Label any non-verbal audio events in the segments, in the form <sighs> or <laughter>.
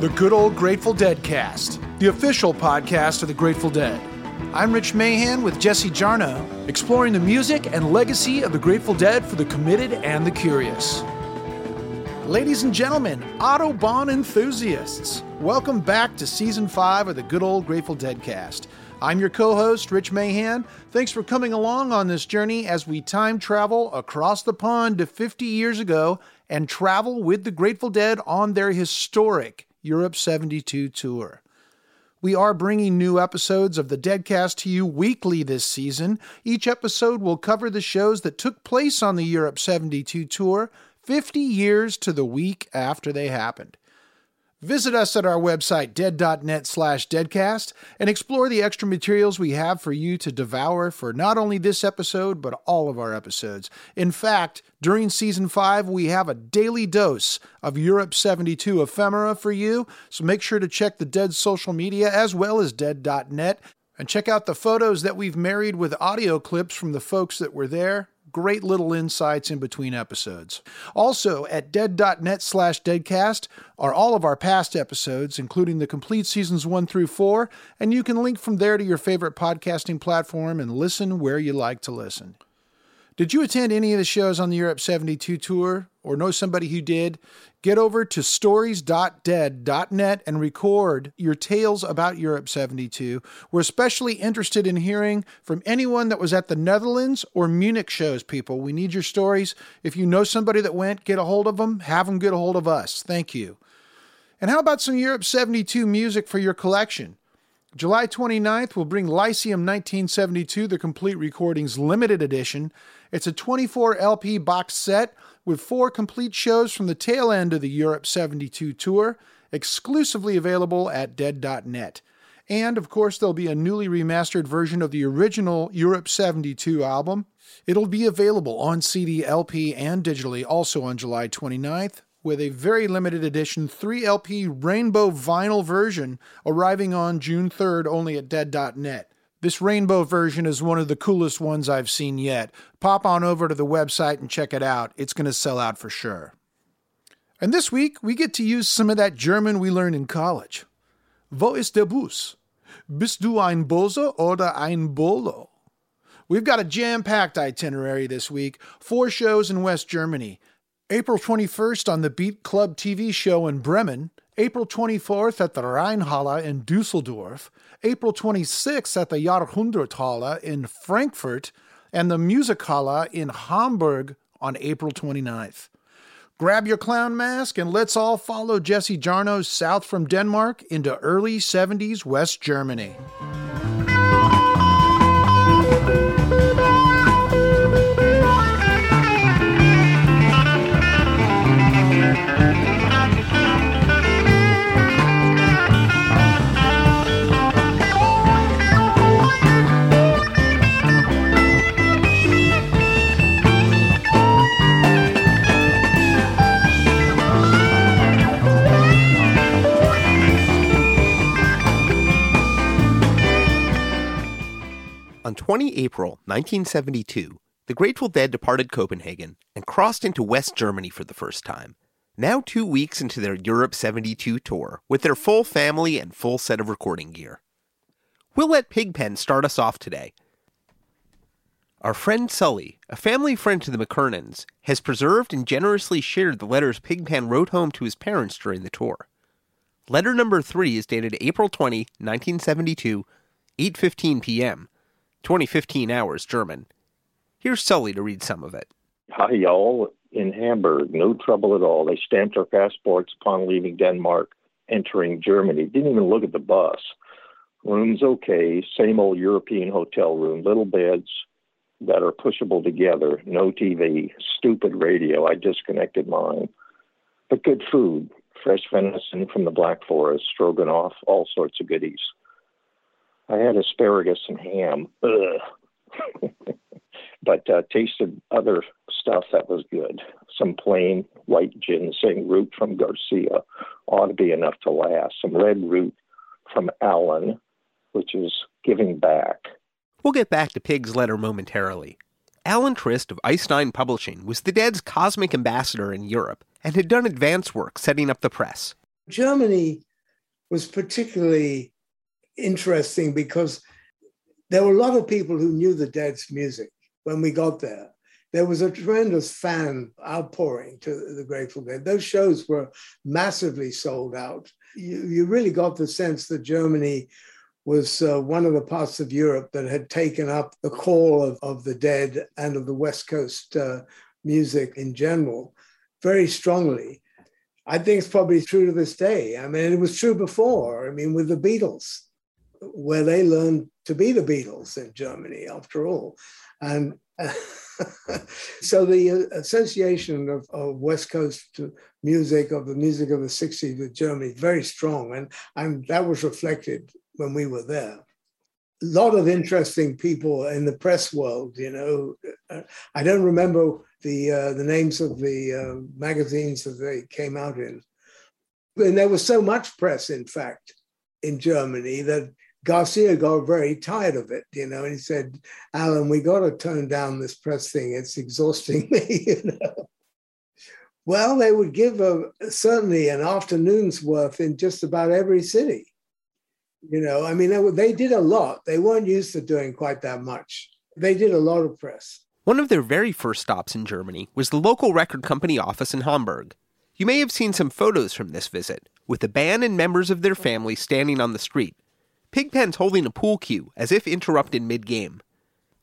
The Good Old Grateful Dead Cast, the official podcast of the Grateful Dead. I'm Rich Mahan with Jesse Jarnow, exploring the music and legacy of the Grateful Dead for the committed and the curious. Ladies and gentlemen, Autobahn enthusiasts, welcome back to season five of the Good Old Grateful Dead Cast. I'm your co host, Rich Mahan. Thanks for coming along on this journey as we time travel across the pond to 50 years ago and travel with the Grateful Dead on their historic Europe 72 tour. We are bringing new episodes of the Deadcast to you weekly this season. Each episode will cover the shows that took place on the Europe 72 tour 50 years to the week after they happened. Visit us at our website, dead.net slash deadcast, and explore the extra materials we have for you to devour for not only this episode, but all of our episodes. In fact, during season five, we have a daily dose of Europe 72 ephemera for you, so make sure to check the Dead social media as well as dead.net and check out the photos that we've married with audio clips from the folks that were there great little insights in between episodes. Also, at dead.net slash deadcast are all of our past episodes, including the complete seasons one through four, and you can link from there to your favorite podcasting platform and listen where you like to listen. Did you attend any of the shows on the Europe 72 tour or know somebody who did? Get over to stories.dead.net and record your tales about Europe 72. We're especially interested in hearing from anyone that was at the Netherlands or Munich shows, people. We need your stories. If you know somebody that went, get a hold of them. Have them get a hold of us. Thank you. And how about some Europe 72 music for your collection? July 29th, we'll bring Lyceum 1972, the Complete Recordings Limited Edition. It's a 24 LP box set with four complete shows from the tail end of the Europe 72 tour, exclusively available at dead.net. And of course, there'll be a newly remastered version of the original Europe 72 album. It'll be available on CD, LP, and digitally also on July 29th, with a very limited edition 3 LP rainbow vinyl version arriving on June 3rd only at dead.net. This rainbow version is one of the coolest ones I've seen yet. Pop on over to the website and check it out. It's going to sell out for sure. And this week, we get to use some of that German we learned in college. Wo ist der Bus? Bist du ein Bose oder ein Bolo? We've got a jam packed itinerary this week, four shows in West Germany. April 21st on the Beat Club TV show in Bremen, April 24th at the Rheinhalle in Dusseldorf, April 26th at the Jahrhunderthalle in Frankfurt, and the Musikhalle in Hamburg on April 29th. Grab your clown mask and let's all follow Jesse Jarnow south from Denmark into early 70s West Germany. On 20 April 1972, the Grateful Dead departed Copenhagen and crossed into West Germany for the first time. Now, two weeks into their Europe 72 tour, with their full family and full set of recording gear. We'll let Pigpen start us off today. Our friend Sully, a family friend to the McKernans, has preserved and generously shared the letters Pigpen wrote home to his parents during the tour. Letter number 3 is dated April 20, 1972, 8:15 p.m. 2015 hours German. Here's Sully to read some of it. Hi, y'all. In Hamburg, no trouble at all. They stamped our passports upon leaving Denmark, entering Germany. Didn't even look at the bus. Room's okay, same old European hotel room, little beds that are pushable together, no TV, stupid radio. I disconnected mine. But good food, fresh venison from the Black Forest, stroganoff, all sorts of goodies. I had asparagus and ham, <laughs> but uh, tasted other stuff that was good. Some plain white ginseng root from Garcia ought to be enough to last. Some red root from Allen, which is giving back. We'll get back to Pig's letter momentarily. Alan Trist of Ice Nine Publishing was the Dead's cosmic ambassador in Europe and had done advance work setting up the press. Germany was particularly interesting because there were a lot of people who knew the Dead's music when we got there. There was a tremendous fan outpouring to the Grateful Dead. Those shows were massively sold out. You, you really got the sense that Germany was uh, one of the parts of Europe that had taken up the call of, of the Dead and of the West Coast uh, music in general very strongly. I think it's probably true to this day. I mean, it was true before. I mean, with the Beatles, where they learned to be the Beatles in Germany, after all. And <laughs> so the association of, of, West Coast music, of the music of the 60s with Germany, very strong. And, and that was reflected when we were there. A lot of interesting people in the press world, you know. I don't remember the, uh, the names of the uh, magazines that they came out in. And there was so much press, in fact, in Germany that Garcia got very tired of it, you know, and he said, Alan, we got to tone down this press thing. It's exhausting <laughs> me, you know. Well, they would give a, certainly an afternoon's worth in just about every city. You know, I mean, they, they did a lot. They weren't used to doing quite that much. They did a lot of press. One of their very first stops in Germany was the local record company office in Hamburg. You may have seen some photos from this visit, with the band and members of their family standing on the street, Pigpen's holding a pool cue, as if interrupted mid game.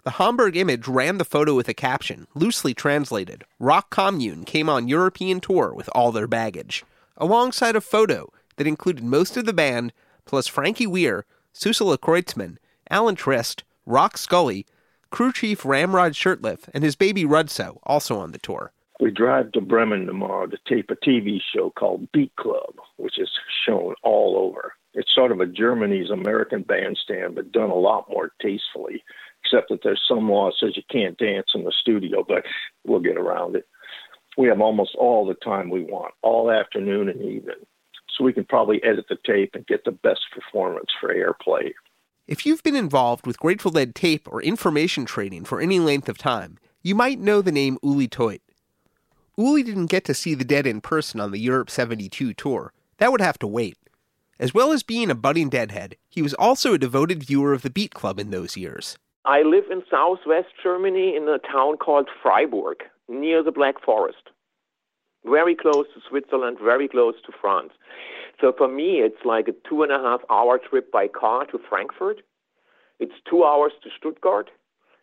The Hamburg image ran the photo with a caption, loosely translated Rock Commune came on European tour with all their baggage, alongside a photo that included most of the band, plus Frankie Weir, Susila Kreutzmann, Alan Trist, Rock Scully, crew chief Ramrod Shurtliff, and his baby Rudso, also on the tour. We drive to Bremen tomorrow to tape a TV show called Beat Club, which is shown all over. It's sort of a Germany's American bandstand, but done a lot more tastefully, except that there's some law that says you can't dance in the studio, but we'll get around it. We have almost all the time we want, all afternoon and evening. So we can probably edit the tape and get the best performance for airplay. If you've been involved with Grateful Dead tape or information trading for any length of time, you might know the name Uli Teute. Uli didn't get to see the Dead in person on the Europe 72 tour. That would have to wait. As well as being a budding deadhead, he was also a devoted viewer of the Beat Club in those years. I live in southwest Germany in a town called Freiburg, near the Black Forest. Very close to Switzerland, very close to France. So for me, it's like a two and a half hour trip by car to Frankfurt. It's two hours to Stuttgart.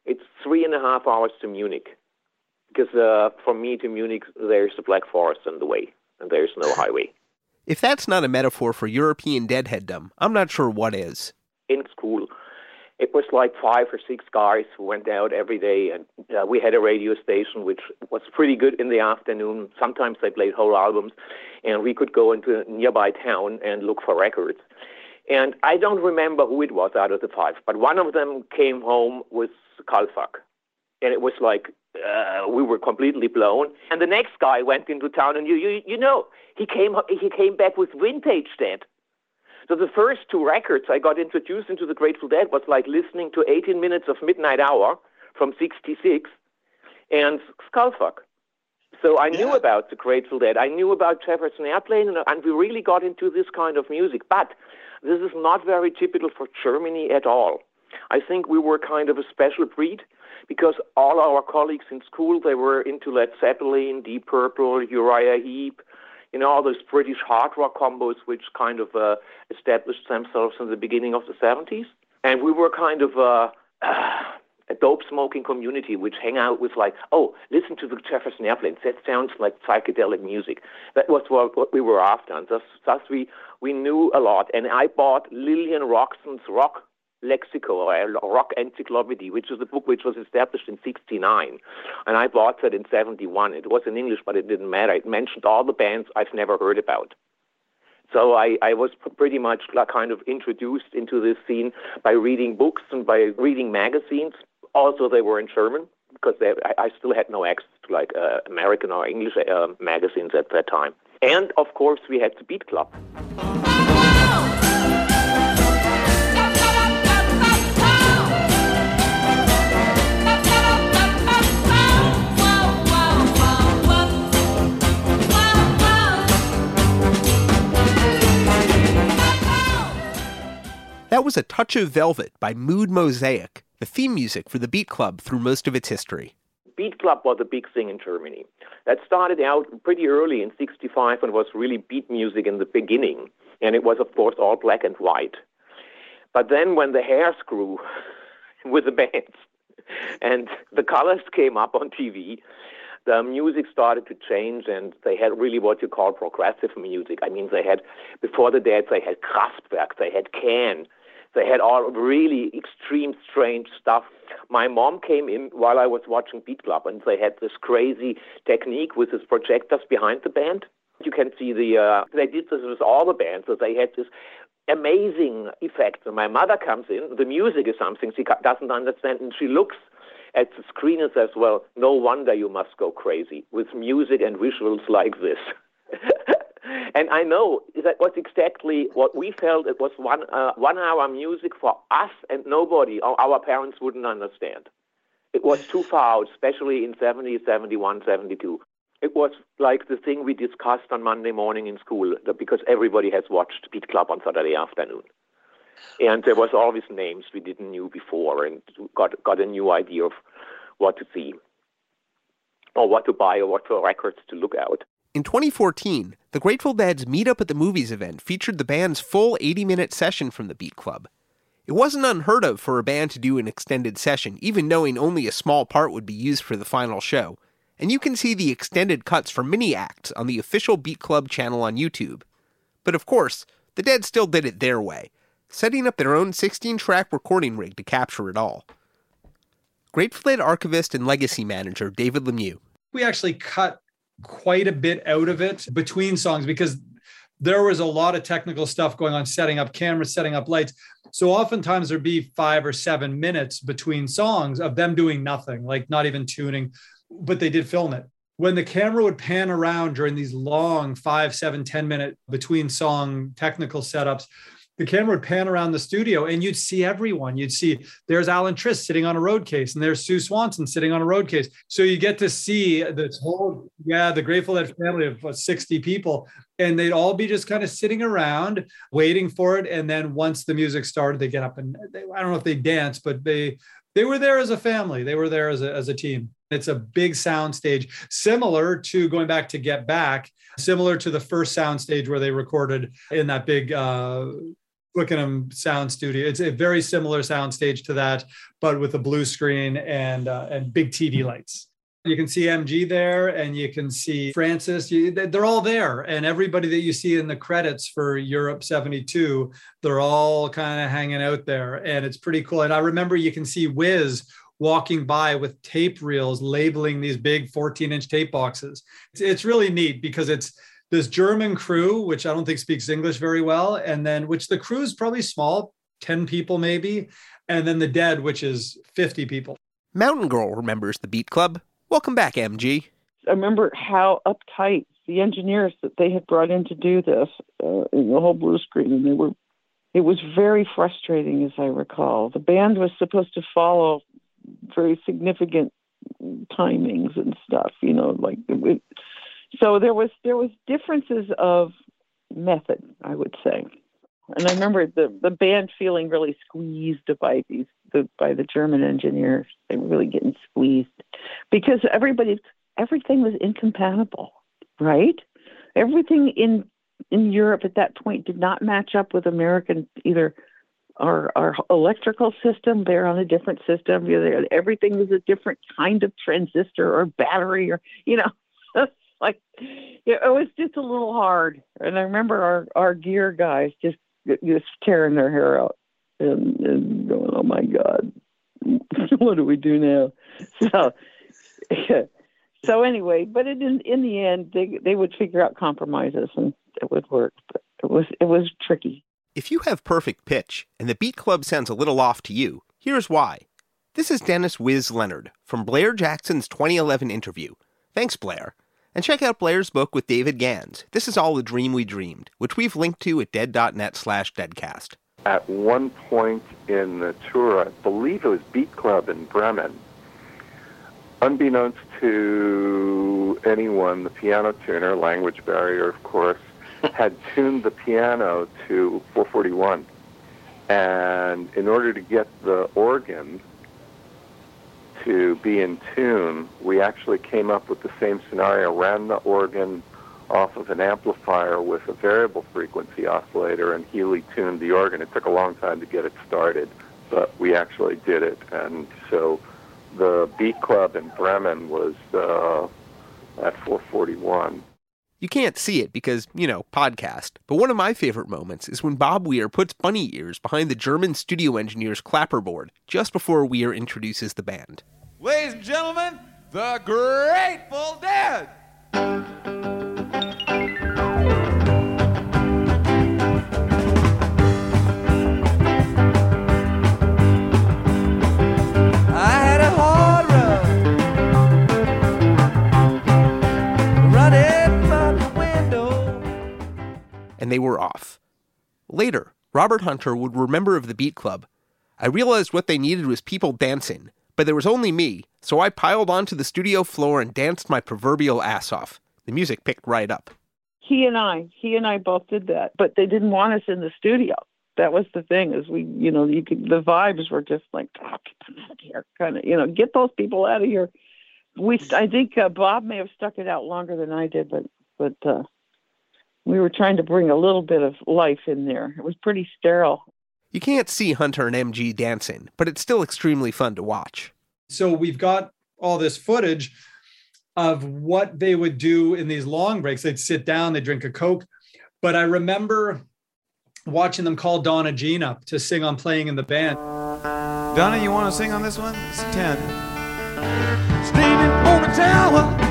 It's three and a half hours to Munich. Because uh, me to Munich, there's the Black Forest on the way, and there's no highway. If that's not a metaphor for European deadheaddom, I'm not sure what is. In school, it was like five or six guys who went out every day, and uh, we had a radio station which was pretty good in the afternoon. Sometimes they played whole albums, and we could go into a nearby town and look for records. And I don't remember who it was out of the five, but one of them came home with Kalfak. And it was like uh, we were completely blown. And the next guy went into town, and you, you, you know, he came, he came back with Vintage Dead. So the first two records I got introduced into the Grateful Dead was like listening to 18 minutes of Midnight Hour from 66 and Skullfuck. So I knew about the Grateful Dead. I knew about Jefferson Airplane, and, and we really got into this kind of music. But this is not very typical for Germany at all. I think we were kind of a special breed because all our colleagues in school they were into Led Zeppelin, Deep Purple, Uriah Heep, you know all those British hard rock combos which kind of uh, established themselves in the beginning of the 70s, and we were kind of uh, <sighs> a dope smoking community which hang out with like, oh, listen to the Jefferson Airplane. That sounds like psychedelic music. That was what, what we were after, and thus, thus we we knew a lot. And I bought Lillian Roxon's Rock Lexico, or rock encyclopedia, which is a book which was established in 69. And I bought that in 71. It was in English, but it didn't matter. It mentioned all the bands I've never heard about. So I, I was pretty much kind of introduced into this scene by reading books and by reading magazines. Also, they were in German because they, I, I still had no access to like uh, American or English uh, magazines at that time. And of course, we had the Beat Club. Was A Touch of Velvet by Mood Mosaic, the theme music for the Beat Club through most of its history. Beat Club was a big thing in Germany. That started out pretty early in 65 and was really beat music in the beginning. And it was, of course, all black and white. But then when the hairs grew <laughs> with the bands <laughs> and the colors came up on TV, the music started to change and they had really what you call progressive music. I mean, they had, before the Dead, they had Kraftwerk, they had Can, they had all really extreme, strange stuff. My mom came in while I was watching Beat Club, and they had this crazy technique with these projectors behind the band. You can see the, uh, they did this with all the bands, so they had this amazing effect. And my mother comes in, the music is something she doesn't understand, and she looks at the screen and says, Well, no wonder you must go crazy with music and visuals like this. <laughs> and I know that was exactly what we felt. It was one uh, one hour music for us and nobody. Our, parents wouldn't understand. It was too far out, especially in 70, 71, 72. It was like the thing we discussed on Monday morning in school because everybody has watched Beat Club on Saturday afternoon. And there was always names we didn't knew before and got got a new idea of what to see or what to buy or what for records to look out. In 2014, the Grateful Dead's Meet Up at the Movies event featured the band's full 80 minute session from the Beat Club. It wasn't unheard of for a band to do an extended session, even knowing only a small part would be used for the final show. And you can see the extended cuts for mini acts on the official Beat Club channel on YouTube. But of course, the Dead still did it their way, setting up their own 16 track recording rig to capture it all. Grateful Dead archivist and legacy manager David Lemieux. We actually cut quite a bit out of it between songs because there was a lot of technical stuff going on, setting up cameras, setting up lights. So oftentimes there'd be five or seven minutes between songs of them doing nothing, like not even tuning, but they did film it. When the camera would pan around during these long five, seven, ten minute between song technical setups, the camera would pan around the studio and you'd see everyone. You'd see there's Alan Trist sitting on a road case and there's Sue Swanson sitting on a road case. So you get to see this whole, yeah, the Grateful Dead family of 60 people. And they'd all be just kind of sitting around waiting for it. And then once the music started, they get up and they, I don't know if they dance, but they they were there as a family. They were there as a, as a team. It's a big sound stage, similar to going back to Get Back, similar to the first sound stage where they recorded in that big uh, Twickenham sound studio. It's a very similar sound stage to that, but with a blue screen and uh, and big TV lights. You can see MG there, and you can see Francis. You, they're all there, and everybody that you see in the credits for Europe '72, they're all kind of hanging out there, and it's pretty cool. And I remember you can see Wiz walking by with tape reels labeling these big 14 inch tape boxes. It's, it's really neat because it's this German crew, which I don't think speaks English very well, and then which the crew is probably small, 10 people maybe, and then the dead, which is 50 people. Mountain Girl remembers the Beat Club. Welcome back, MG. I remember how uptight the engineers that they had brought in to do this uh, in the whole blue screen, and they were. It was very frustrating, as I recall. The band was supposed to follow very significant timings and stuff, you know, like it, so there was there was differences of method, I would say. And I remember the, the band feeling really squeezed by these the, by the German engineers. They were really getting squeezed because everybody everything was incompatible, right? Everything in in Europe at that point did not match up with American either our our electrical system. They're on a different system. Everything was a different kind of transistor or battery, or you know. Like it was just a little hard. And I remember our our gear guys just just tearing their hair out and, and going, "Oh my God, <laughs> what do we do now?" So. <laughs> so anyway, but it, in in the end, they they would figure out compromises and it would work. But it was it was tricky. If you have perfect pitch and the Beat Club sounds a little off to you, here's why. This is Dennis Wiz Leonard from Blair Jackson's 2011 interview. Thanks, Blair. And check out Blair's book with David Gans, This is All a Dream We Dreamed, which we've linked to at dead.net slash deadcast. At one point in the tour, I believe it was Beat Club in Bremen, unbeknownst to anyone, the piano tuner, language barrier, of course, <laughs> had tuned the piano to 441. And in order to get the organ to be in tune, we actually came up with the same scenario, ran the organ off of an amplifier with a variable frequency oscillator and Healy tuned the organ. It took a long time to get it started, but we actually did it. And so the Beat Club in Bremen was uh, at 441. You can't see it because, you know, podcast. But one of my favorite moments is when Bob Weir puts bunny ears behind the German studio engineer's clapperboard just before Weir introduces the band. Ladies and gentlemen, the Grateful Dead! And they were off. Later, Robert Hunter would remember of the Beat Club. I realized what they needed was people dancing, but there was only me, so I piled onto the studio floor and danced my proverbial ass off. The music picked right up. He and I, he and I both did that, but they didn't want us in the studio. That was the thing is we, you know, you could, the vibes were just like, oh, get them out of here, kind of, you know, get those people out of here. We, I think uh, Bob may have stuck it out longer than I did, but, but uh, we were trying to bring a little bit of life in there. It was pretty sterile. You can't see Hunter and MG dancing, but it's still extremely fun to watch. So we've got all this footage of what they would do in these long breaks. They'd sit down, they'd drink a Coke. But I remember watching them call Donna Jean up to sing on playing in the band. Donna, you want to sing on this one? It's 10. Standing on the tower.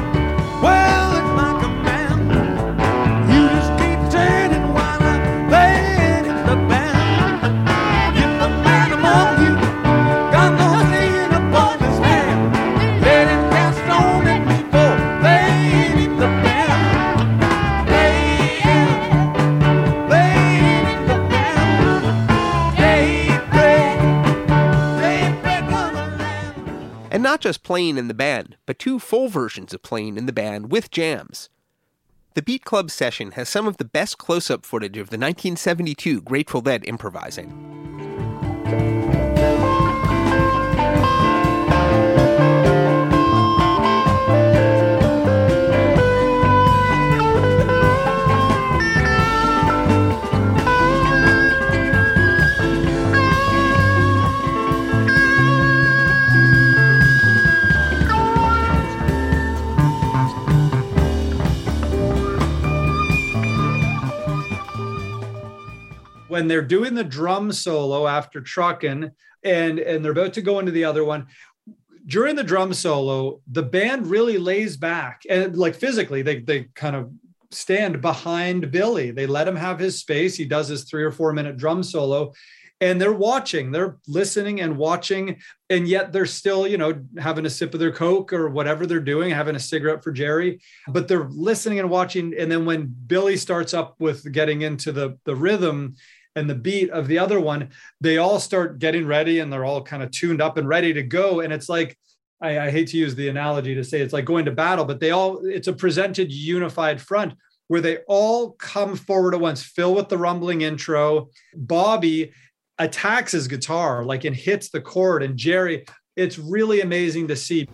Not just playing in the band, but two full versions of playing in the band with jams. The Beat Club session has some of the best close up footage of the 1972 Grateful Dead improvising. When they're doing the drum solo after trucking and and they're about to go into the other one during the drum solo the band really lays back and like physically they they kind of stand behind billy. They let him have his space. He does his three or four minute drum solo and they're watching they're listening and watching and yet they're still you know having a sip of their coke or whatever they're doing having a cigarette for jerry but they're listening and watching. And then when billy starts up with getting into the the rhythm and the beat of the other one, they all start getting ready and they're all kind of tuned up and ready to go. And it's like, I, I, hate to use the analogy to say it's like going to battle, but they all, it's a presented unified front where they all come forward at once. Phil with the rumbling intro, Bobby attacks his guitar like and hits the chord, and Jerry, it's really amazing to see.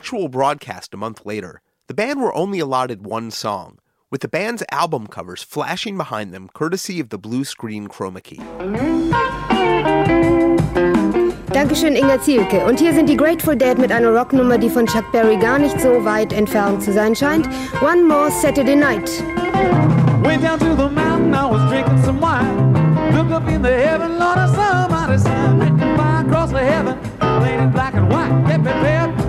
Actual broadcast a month later, the band were only allotted one song, with the band's album covers flashing behind them courtesy of the blue screen chroma key. Dankeschön, Inga Zielke. Und hier sind die Grateful Dead mit einer Rocknummer, die von Chuck Berry gar nicht so weit entfernt zu sein scheint. One More Saturday Night. Went down to the mountain, I was drinking some wine. Look up in the heaven, Lord, I saw somebody sign written by across the heaven, laid in black and white. Get prepared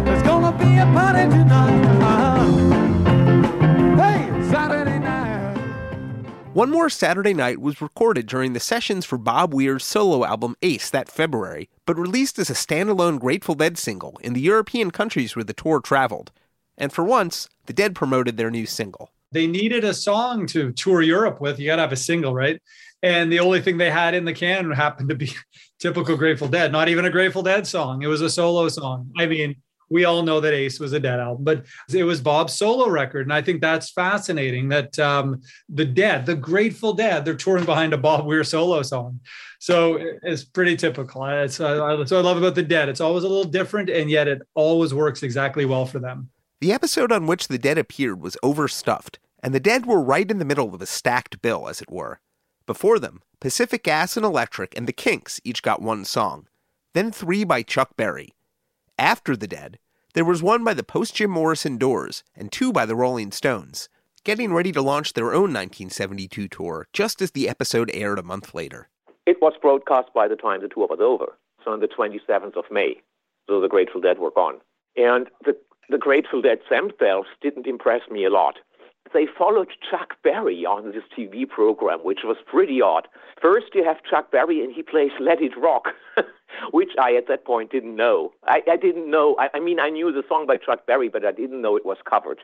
One More Saturday Night was recorded during the sessions for Bob Weir's solo album Ace that February, but released as a standalone Grateful Dead single in the European countries where the tour traveled. And for once, the Dead promoted their new single. They needed a song to tour Europe with. You got to have a single, right? And the only thing they had in the can happened to be <laughs> typical Grateful Dead, not even a Grateful Dead song. It was a solo song. I mean, we all know that Ace was a Dead album, but it was Bob's solo record. And I think that's fascinating that um, the Dead, the Grateful Dead, they're touring behind a Bob Weir solo song. So it's pretty typical. It's, uh, so I love about the Dead. It's always a little different, and yet it always works exactly well for them. The episode on which the Dead appeared was overstuffed, and the Dead were right in the middle of a stacked bill, as it were. Before them, Pacific Gas and Electric and the Kinks each got one song, then three by Chuck Berry. After the Dead, there was one by the post Jim Morrison Doors and two by the Rolling Stones, getting ready to launch their own 1972 tour just as the episode aired a month later. It was broadcast by the time the tour was over, so on the 27th of May. So the Grateful Dead were gone. And the, the Grateful Dead themselves didn't impress me a lot they followed Chuck Berry on this TV program, which was pretty odd. First, you have Chuck Berry, and he plays Let It Rock, <laughs> which I at that point didn't know. I, I didn't know. I, I, mean, I knew the song by Chuck Berry, but I didn't know it was covered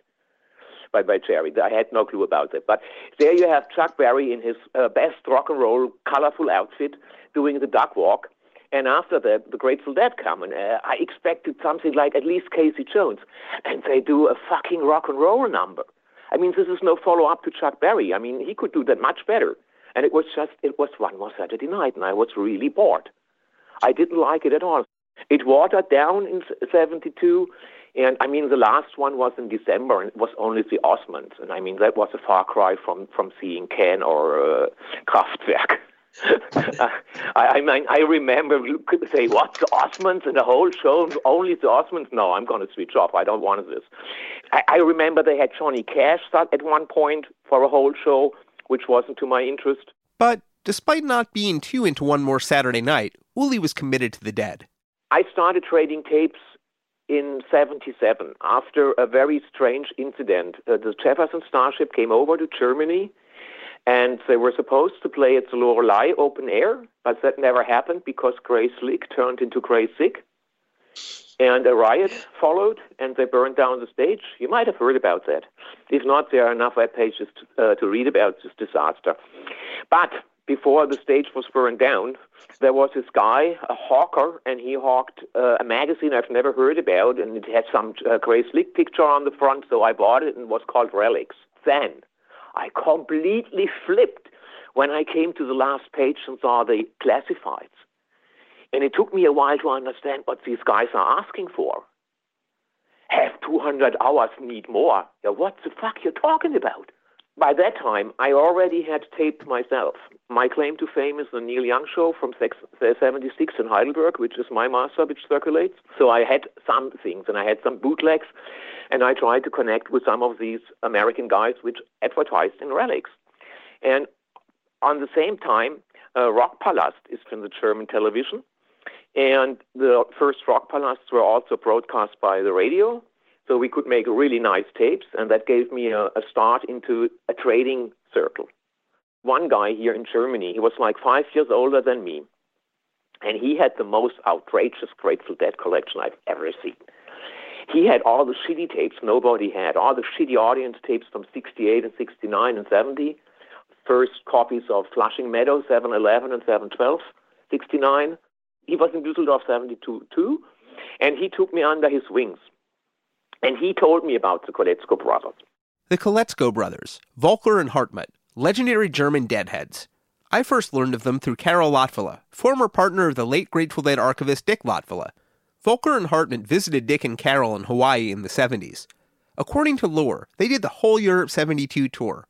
by, by Jerry. I had no clue about it. But there you have Chuck Berry in his uh, best rock and roll, colorful outfit doing the duck walk. And after that, the Grateful Dead come, and uh, I expected something like at least Casey Jones, and they do a fucking rock and roll number. I mean, this is no follow up to Chuck Berry. I mean, he could do that much better. And it was just, it was one more Saturday night, and I was really bored. I didn't like it at all. It watered down in 72, and I mean, the last one was in December, and it was only the Osmonds. And I mean, that was a far cry from, from seeing Can or uh, Kraftwerk. <laughs> uh, <laughs> I, I mean, I remember say, "What the Osmonds?" and the whole show only the Osmonds. No, I'm going to switch off. I don't want this. I, I remember they had Johnny Cash at one point for a whole show, which wasn't to my interest. But despite not being too into one more Saturday night, Uli was committed to the Dead. I started trading tapes in 77 after a very strange incident. Uh, the Jefferson Starship came over to Germany and they were supposed to play at the Lorelei open air, but that never happened because Grace Slick turned into Grace Sick. And a riot followed, and they burned down the stage. You might have heard about that. If not, there are enough web pages to, uh, to read about this disaster. But before the stage was burned down, there was this guy, a hawker, and he hawked uh, a magazine I've never heard about, and it had some uh, Grace Slick picture on the front, so I bought it, and it was called Relix. Then I completely flipped when I came to the last page and saw the classifieds. And it took me a while to understand what these guys are asking for. Have 200 hours, need more. Yeah, what the fuck you talking about? By that time, I already had taped myself. My claim to fame is the Neil Young show from 76 in Heidelberg, which is my master, which circulates. So I had some things, and I had some bootlegs, and I tried to connect with some of these American guys which advertised in Relix. And on the same time, uh, Rockpalast is from the German television, and the first Rockpalasts were also broadcast by the radio. So we could make really nice tapes, and that gave me a, a start into a trading circle. One guy here in Germany, he was like five years older than me, and he had the most outrageous Grateful Dead collection I've ever seen. He had all the shitty tapes nobody had, all the shitty audience tapes from 68 and 69 and 70, first copies of Flushing Meadow, 711 and 712, 69. He was in Düsseldorf 72 too, and he took me under his wings. And he told me about the Koletzko brothers. The Koletzko brothers, Volker and Hartmut, legendary German deadheads. I first learned of them through Carol Latvala, former partner of the late Grateful Dead archivist Dick Latvala. Volker and Hartmut visited Dick and Carol in Hawaii in the 70s. According to lore, they did the whole Europe 72 tour.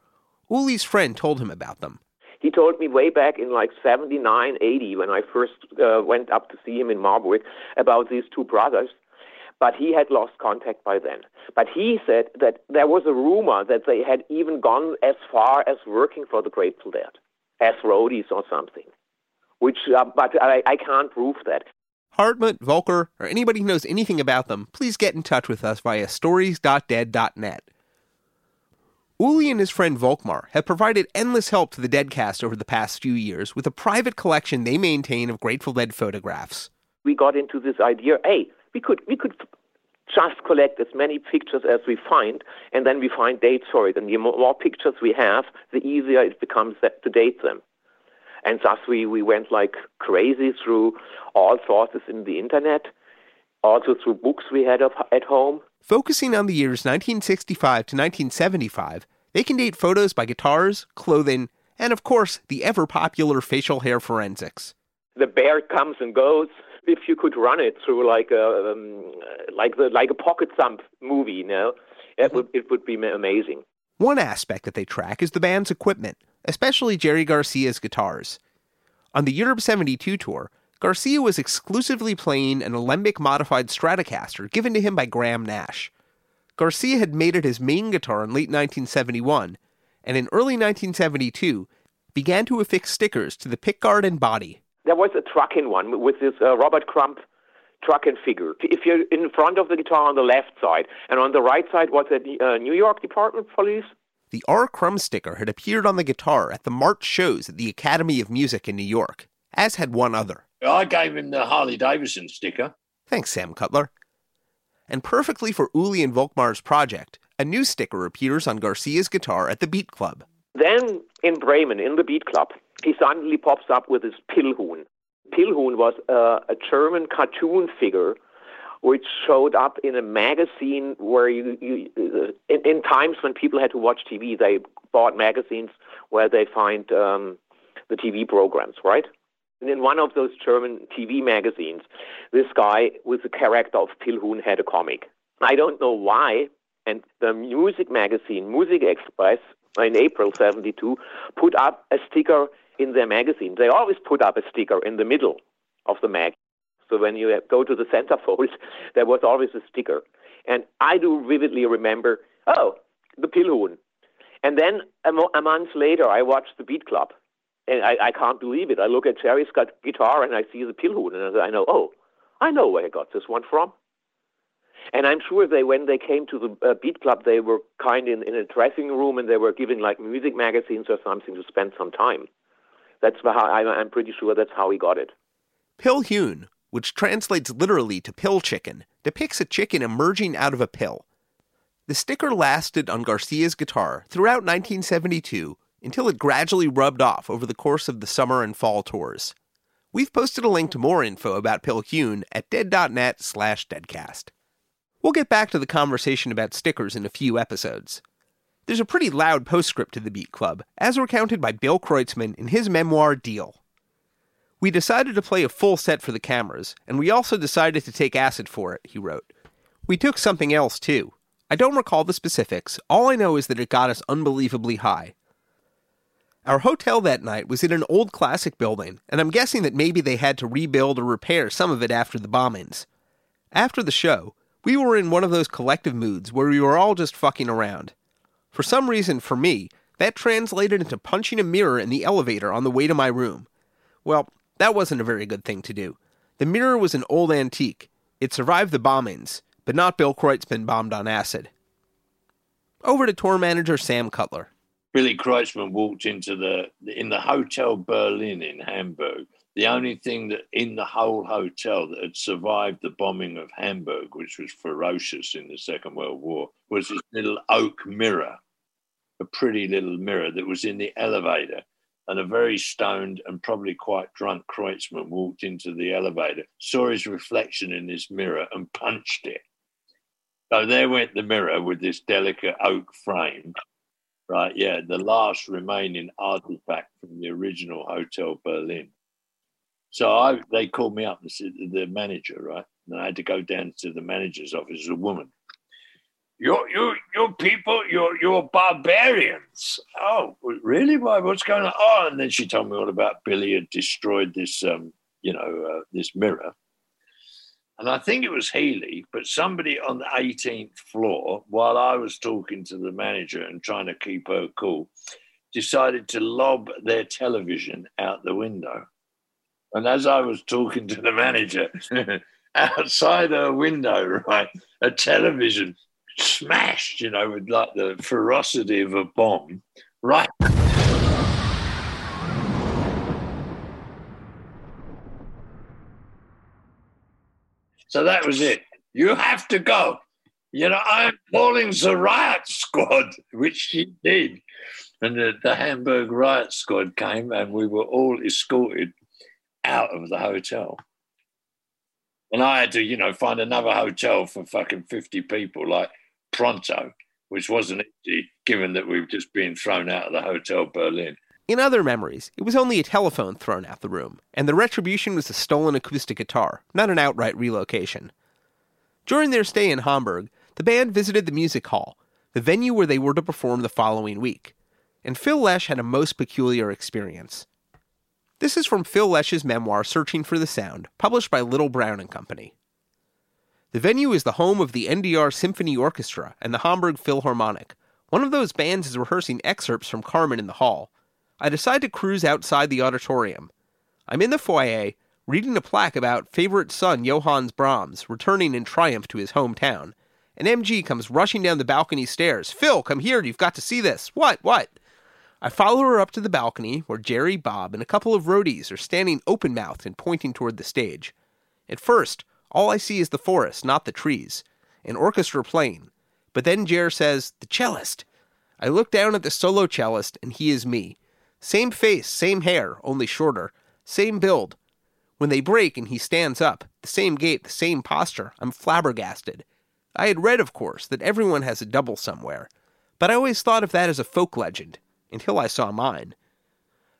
Uli's friend told him about them. He told me way back in like 79, 80, when I first uh, went up to see him in Marburg, about these two brothers but he had lost contact by then. But he said that there was a rumor that they had even gone as far as working for the Grateful Dead as roadies or something. Which, uh, but I, I can't prove that. Hartmut, Volker, or anybody who knows anything about them, please get in touch with us via stories.dead.net. Uli and his friend Volkmar have provided endless help to the Deadcast over the past few years with a private collection they maintain of Grateful Dead photographs. We got into this idea hey, we could we could just collect as many pictures as we find, and then we find dates for it. And the more pictures we have, the easier it becomes to date them. And thus we, we went like crazy through all sources in the internet, also through books we had at home. Focusing on the years 1965 to 1975, they can date photos by guitars, clothing, and of course, the ever popular facial hair forensics. The bear comes and goes. If you could run it through like a um, like the like a pocket thump movie, you know, it would it would be amazing. One aspect that they track is the band's equipment, especially Jerry Garcia's guitars. On the Europe 72 tour, Garcia was exclusively playing an Alembic modified Stratocaster given to him by Graham Nash. Garcia had made it his main guitar in late 1971, and in early 1972 began to affix stickers to the pickguard and body. There was a trucking one with this uh, Robert Crumb trucking figure. If you're in front of the guitar on the left side, and on the right side was a uh, New York Department Police. The R. Crumb sticker had appeared on the guitar at the March shows at the Academy of Music in New York, as had one other. I gave him the Harley Davidson sticker. Thanks, Sam Cutler. And perfectly for Uli and Volkmar's project, a new sticker appears on Garcia's guitar at the Beat Club. Then in Bremen, in the Beat Club, he suddenly pops up with his Pillhuhn. Pillhuhn was uh, a German cartoon figure which showed up in a magazine where you, you uh, in, in, times when people had to watch TV, they bought magazines where they find um, the TV programs, right? And in one of those German TV magazines, this guy with the character of Pillhuhn had a comic. I don't know why. And the music magazine, Music Express, in April 72, put up a sticker in their magazine. They always put up a sticker in the middle of the mag. So when you go to the centerfold, <laughs> there was always a sticker. And I do vividly remember, oh, the Pillhuhn. And then a, mo- a month later, I watched the Beat Club. And I, I can't believe it. I look at Jerry's guitar and I see the Pillhuhn, and I know, oh, I know where I got this one from. And I'm sure they, when they came to the uh, Beat Club, they were kind in, in a dressing room and they were giving like music magazines or something to spend some time. That's how I, I'm pretty sure that's how he got it. Pillhuhn, which translates literally to pill chicken, depicts a chicken emerging out of a pill. The sticker lasted on Garcia's guitar throughout 1972 until it gradually rubbed off over the course of the summer and fall tours. We've posted a link to more info about Pillhuhn at dead.net slash deadcast. We'll get back to the conversation about stickers in a few episodes. There's a pretty loud postscript to the Beat Club, as recounted by Bill Kreutzmann in his memoir Deal. We decided to play a full set for the cameras, and we also decided to take acid for it, he wrote. We took something else too. I don't recall the specifics, all I know is that it got us unbelievably high. Our hotel that night was in an old classic building, and I'm guessing that maybe they had to rebuild or repair some of it after the bombings. After the show, we were in one of those collective moods where we were all just fucking around. For some reason, for me, that translated into punching a mirror in the elevator on the way to my room. Well, that wasn't a very good thing to do. The mirror was an old antique. It survived the bombings, but not Bill Kreutzmann bombed on acid. Over to tour manager Sam Cutler. Billy Kreutzmann walked into the in the Hotel Berlin in Hamburg. The only thing that in the whole hotel that had survived the bombing of Hamburg, which was ferocious in the Second World War, was this little oak mirror a pretty little mirror that was in the elevator. And a very stoned and probably quite drunk Kreutzmann walked into the elevator, saw his reflection in this mirror, and punched it. So there went the mirror with this delicate oak frame. Right, yeah, the last remaining artifact from the original Hotel Berlin. So I, they called me up, the, the manager, right? And I had to go down to the manager's office, a woman. You're you you people you're you're barbarians. Oh really? Why what's going on? Oh and then she told me all about billy had destroyed this um you know uh, this mirror. And i think it was healy but somebody on the 18th floor while i was talking to the manager and trying to keep her cool decided to lob their television out the window and as i was talking to the manager <laughs> outside her window right a television smashed, you know, with like the ferocity of a bomb, right. So that was it. You have to go. You know, I'm calling the riot squad, <laughs> which she did. And the, the Hamburg riot squad came and we were all escorted out of the hotel. And I had to, you know, find another hotel for fucking 50 people, like pronto, which wasn't easy given that we've just been thrown out of the Hotel Berlin. In other memories, it was only a telephone thrown out the room, and the retribution was a stolen acoustic guitar, not an outright relocation. During their stay in Hamburg, the band visited the music hall, the venue where they were to perform the following week, and Phil Lesh had a most peculiar experience. This is from Phil Lesh's memoir Searching for the Sound, published by Little Brown and Company. The venue is the home of the NDR Symphony Orchestra and the Hamburg Philharmonic. One of those bands is rehearsing excerpts from Carmen in the hall. I decide to cruise outside the auditorium. I'm in the foyer, reading a plaque about favorite son Johannes Brahms returning in triumph to his hometown. An MG comes rushing down the balcony stairs. Phil, come here, you've got to see this. What, what? I follow her up to the balcony where Jerry, Bob, and a couple of roadies are standing open mouthed and pointing toward the stage. At first, all I see is the forest, not the trees. An orchestra playing. But then Jer says, The cellist. I look down at the solo cellist, and he is me. Same face, same hair, only shorter. Same build. When they break and he stands up, the same gait, the same posture, I'm flabbergasted. I had read, of course, that everyone has a double somewhere, but I always thought of that as a folk legend, until I saw mine.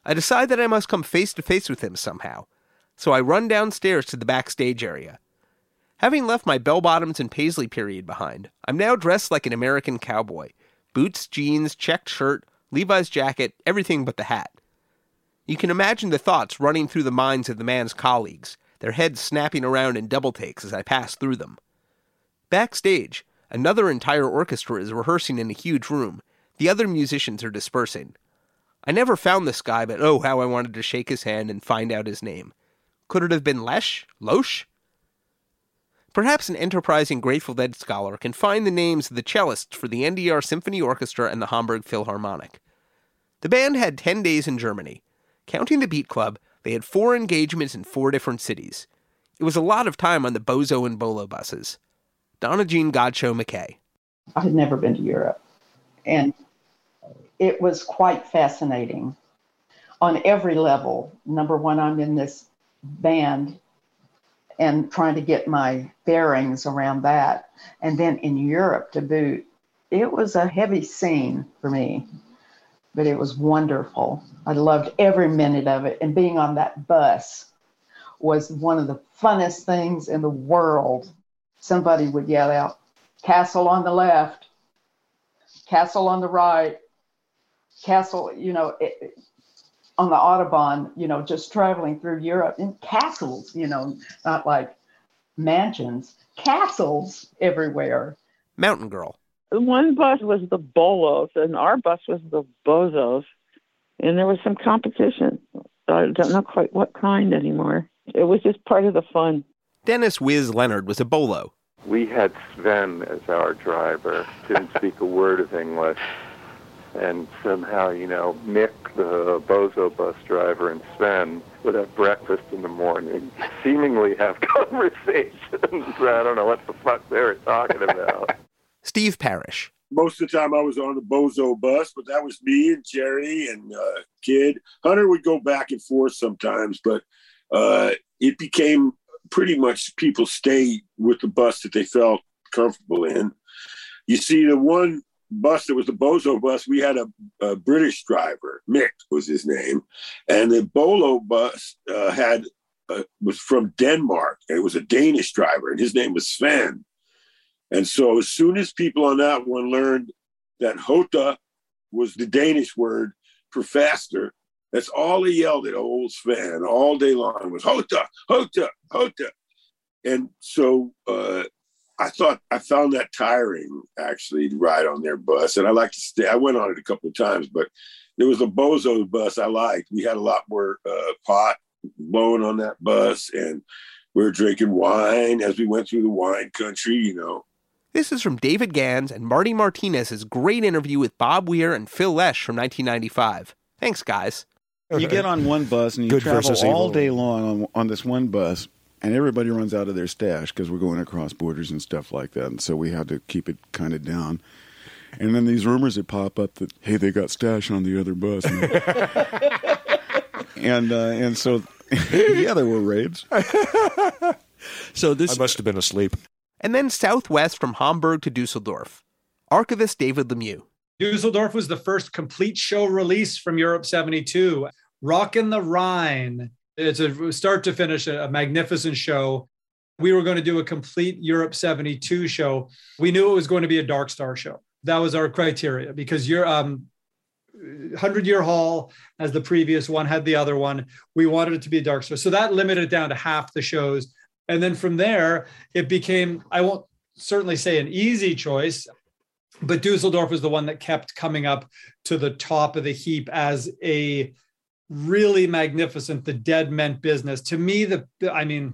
I decide that I must come face to face with him somehow, so I run downstairs to the backstage area. Having left my bell bottoms and paisley period behind, I'm now dressed like an American cowboy boots, jeans, checked shirt, Levi's jacket, everything but the hat. You can imagine the thoughts running through the minds of the man's colleagues, their heads snapping around in double takes as I pass through them. Backstage, another entire orchestra is rehearsing in a huge room. The other musicians are dispersing. I never found this guy, but oh, how I wanted to shake his hand and find out his name. Could it have been Lesh? Loesch? Perhaps an enterprising Grateful Dead scholar can find the names of the cellists for the NDR Symphony Orchestra and the Hamburg Philharmonic. The band had 10 days in Germany. Counting the Beat Club, they had four engagements in four different cities. It was a lot of time on the Bozo and Bolo buses. Donna Jean Godchaux MacKay. I had never been to Europe, and it was quite fascinating on every level. Number one, I'm in this band and trying to get my bearings around that. And then in Europe to boot, it was a heavy scene for me, but it was wonderful. I loved every minute of it. And being on that bus was one of the funnest things in the world. Somebody would yell out, Castle on the left, Castle on the right, Castle, you know, it, on the Autobahn, you know, just traveling through Europe in castles, you know, not like mansions, castles everywhere. Mountain Girl. One bus was the Bolos, and our bus was the Bozos, and there was some competition. I don't know quite what kind anymore. It was just part of the fun. Dennis Wiz Leonard was a Bolo. We had Sven as our driver, didn't speak a word of English and somehow, you know, Mick, the Bozo bus driver, and Sven would have breakfast in the morning, <laughs> seemingly have <laughs> conversations. <laughs> I don't know what the fuck they were talking about. Steve Parish. Most of the time I was on the Bozo bus, but that was me and Jerry and uh, Kid. Hunter would go back and forth sometimes, but uh, it became pretty much people stay with the bus that they felt comfortable in. You see, the one bus that was the Bozo bus, we had a, a, British driver, Mick was his name, and the Bolo bus uh, had uh, was from Denmark. It was a Danish driver, and his name was Sven. And so, as soon as people on that one learned that Hota was the Danish word for faster, that's all they yelled at old Sven all day long was Hota, Hota, Hota. And so uh, I thought I found that tiring actually to ride on their bus, and I like to stay. I went on it a couple of times, but there was a Bozo bus I liked. We had a lot more uh, pot blowing on that bus, and we were drinking wine as we went through the wine country. You know. This is from David Gans and Marty Martinez's great interview with Bob Weir and Phil Lesh from 1995. Thanks, guys. You get on one bus and you Good travel all evil. day long on, on this one bus, and everybody runs out of their stash because we're going across borders and stuff like that. And so we had to keep it kind of down. And then these rumors would pop up that hey, they got stash on the other bus, and <laughs> uh, and so <laughs> yeah, there were raids. <laughs> so this I must have been asleep. And then southwest from Hamburg to Dusseldorf. Archivist David Lemieux. Dusseldorf was the first complete show release from Europe 72. Rockin' the Rhine. It's a start to finish a, a magnificent show. We were going to do a complete Europe 72 show. We knew it was going to be a Dark Star show. That was our criteria because you're um 100 year hall as the previous one had the other one we wanted it to be a dark star so that limited it down to half the shows and then from there it became i won't certainly say an easy choice but dusseldorf was the one that kept coming up to the top of the heap as a really magnificent the dead meant business to me the i mean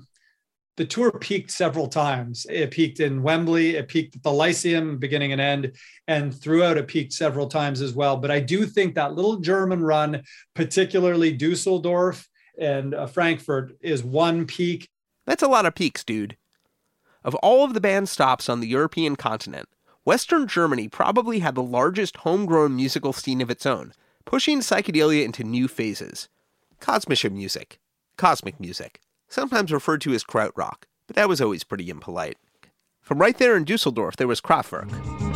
the tour peaked several times. It peaked in Wembley, it peaked at the Lyceum, beginning and end, and throughout it peaked several times as well. But I do think that little German run, particularly Dusseldorf and uh, Frankfurt, is one peak. That's a lot of peaks, dude. Of all of the band stops on the European continent, Western Germany probably had the largest homegrown musical scene of its own, pushing psychedelia into new phases. Kosmische music, cosmic music sometimes referred to as krautrock, but that was always pretty impolite. From right there in Dusseldorf, there was Kraftwerk.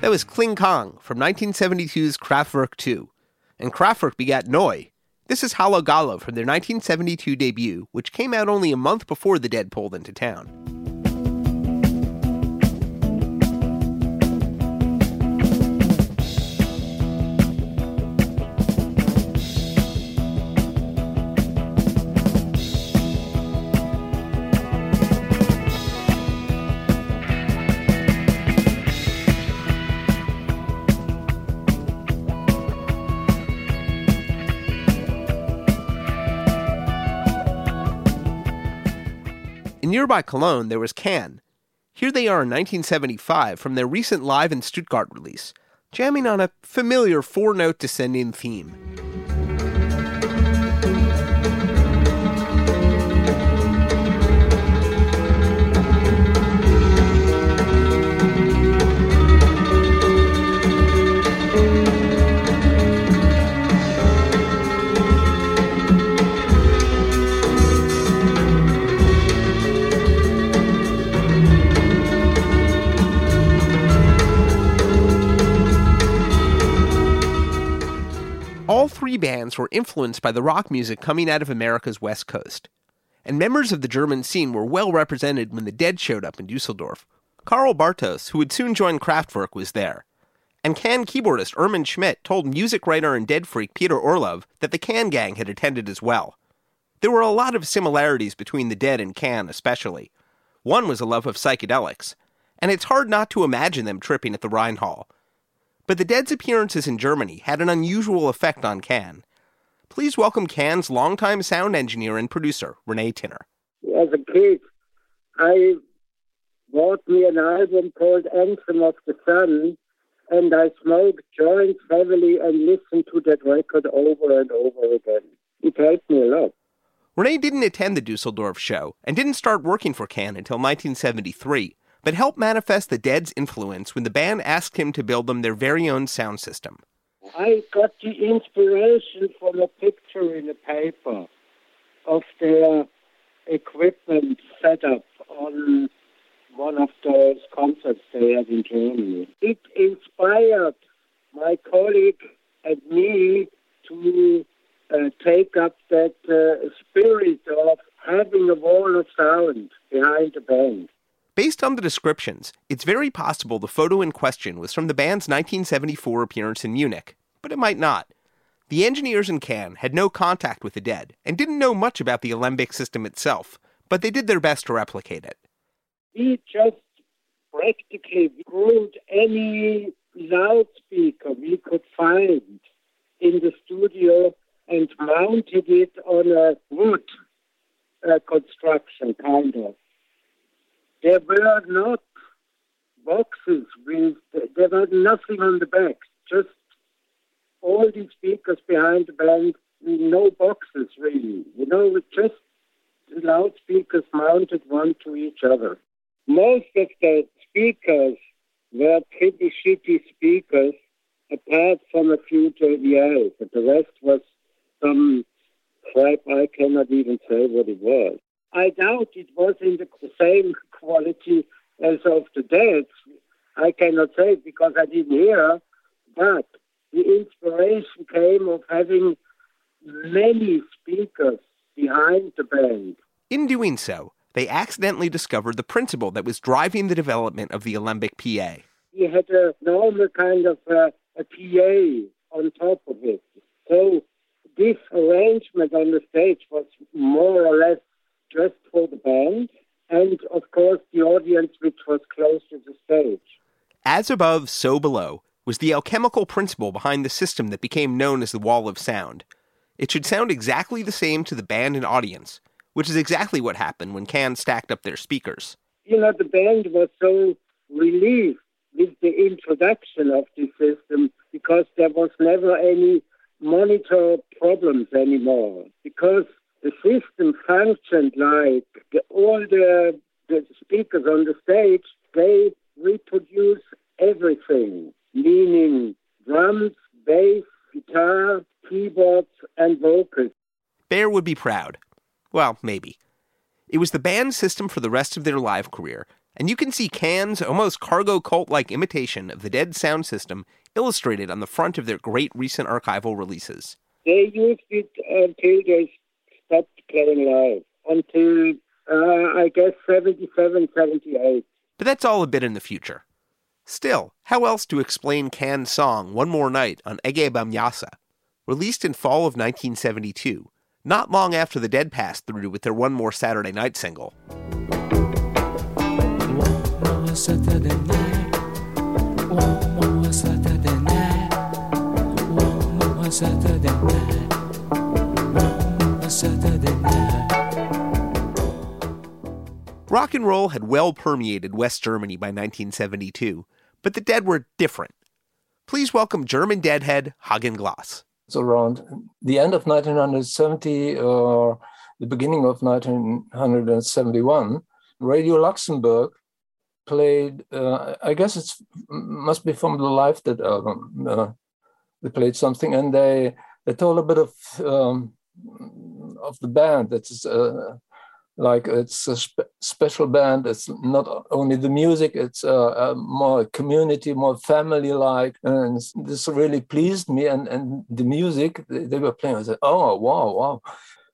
That was Kling Klang from 1972's Kraftwerk 2. And Kraftwerk begat Noi. This is Hallo Gallo from their 1972 debut, which came out only a month before the Dead pulled into town. Nearby Cologne, there was Can. Here they are in 1975 from their recent live in Stuttgart release, jamming on a familiar four note descending theme. Three bands were influenced by the rock music coming out of America's West Coast. And members of the German scene were well represented when the Dead showed up in Dusseldorf. Karl Bartos, who would soon join Kraftwerk, was there. And Can keyboardist Irmin Schmidt told music writer and dead freak Peter Orlov that the Can gang had attended as well. There were a lot of similarities between the Dead and Can, especially. One was a love of psychedelics, and it's hard not to imagine them tripping at the Rhine Hall. But the Dead's appearances in Germany had an unusual effect on Can. Please welcome Can's longtime sound engineer and producer, René Tinner. As a kid, I bought me an album called Anthem of the Sun, and I smoked joints heavily and listened to that record over and over again. It helped me a lot. Renee didn't attend the Dusseldorf show and didn't start working for Can until 1973 but helped manifest the Dead's influence when the band asked him to build them their very own sound system. I got the inspiration from a picture in a paper of their equipment setup on one of those concerts they had in Germany. It inspired my colleague and me to uh, take up that uh, spirit of having a wall of sound behind the band. Based on the descriptions, it's very possible the photo in question was from the band's 1974 appearance in Munich, but it might not. The engineers in Can had no contact with the dead and didn't know much about the alembic system itself, but they did their best to replicate it. We just practically groomed any loudspeaker we could find in the studio and mounted it on a wood uh, construction, kind of. There were not boxes with, there was nothing on the back, just all these speakers behind the band, no boxes really, you know, just loudspeakers mounted one to each other. Most of the speakers were pretty shitty speakers, apart from a few JBLs, but the rest was some crap I cannot even say what it was. I doubt it was in the same quality as of today. I cannot say because I didn't hear, but the inspiration came of having many speakers behind the band. In doing so, they accidentally discovered the principle that was driving the development of the Alembic PA. He had a normal kind of uh, a PA on top of it. So this arrangement on the stage was more or less just for the band and, of course, the audience which was close to the stage. As above, so below was the alchemical principle behind the system that became known as the Wall of Sound. It should sound exactly the same to the band and audience, which is exactly what happened when Can stacked up their speakers. You know, the band was so relieved with the introduction of the system because there was never any monitor problems anymore because the system functioned like the, all the, the speakers on the stage, they reproduce everything, meaning drums, bass, guitar, keyboards, and vocals. Bear would be proud. Well, maybe. It was the band's system for the rest of their live career, and you can see Can's almost cargo cult like imitation of the Dead sound system illustrated on the front of their great recent archival releases. They used it until they stopped playing live, until uh, I guess 77, 78. But that's all a bit in the future. Still, how else to explain Can's song One More Night on Ege Bamyasi, released in fall of 1972, not long after the Dead passed through with their One More Saturday Night single. One more Saturday night. One more Saturday night. One more Saturday night. Rock and roll had well permeated West Germany by 1972, but the Dead were different. Please welcome German deadhead Hagen Glas. So around the end of 1970 or the beginning of 1971, Radio Luxembourg played. Uh, I guess it must be from the Live Dead album. Uh, they played something, and they they told a bit of um, of the band. That's uh, like it's a spe- special band. It's not only the music; it's uh, more community, more family-like, and this really pleased me. And and the music they, they were playing, I said, "Oh, wow, wow!"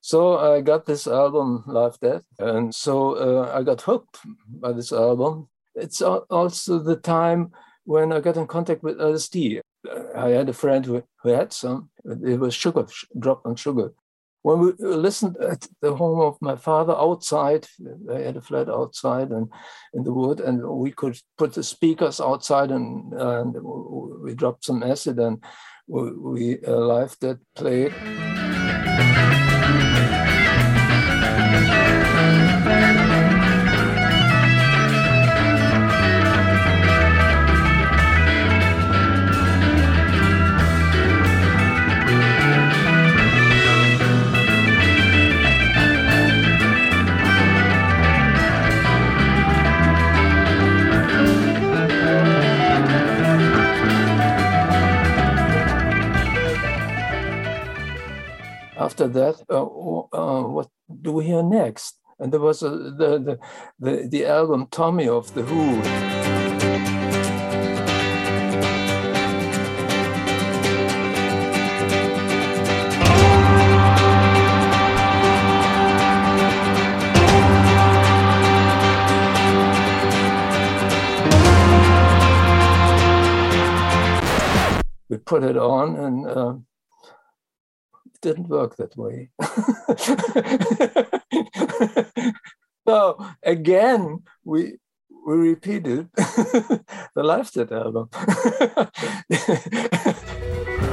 So I got this album, Live Dead, and so uh, I got hooked by this album. It's also the time when I got in contact with LSD. I had a friend who, who had some. It was sugar, dropped on sugar when we listened at the home of my father outside, they had a flat outside and in the wood, and we could put the speakers outside and, and we dropped some acid and we, we uh, live that played. After that, uh, uh, what do we hear next? And there was a, the, the, the, the album Tommy of The Who. we put it on and uh, didn't work that way. <laughs> so again, we we repeated <laughs> the Live Dead album. <laughs>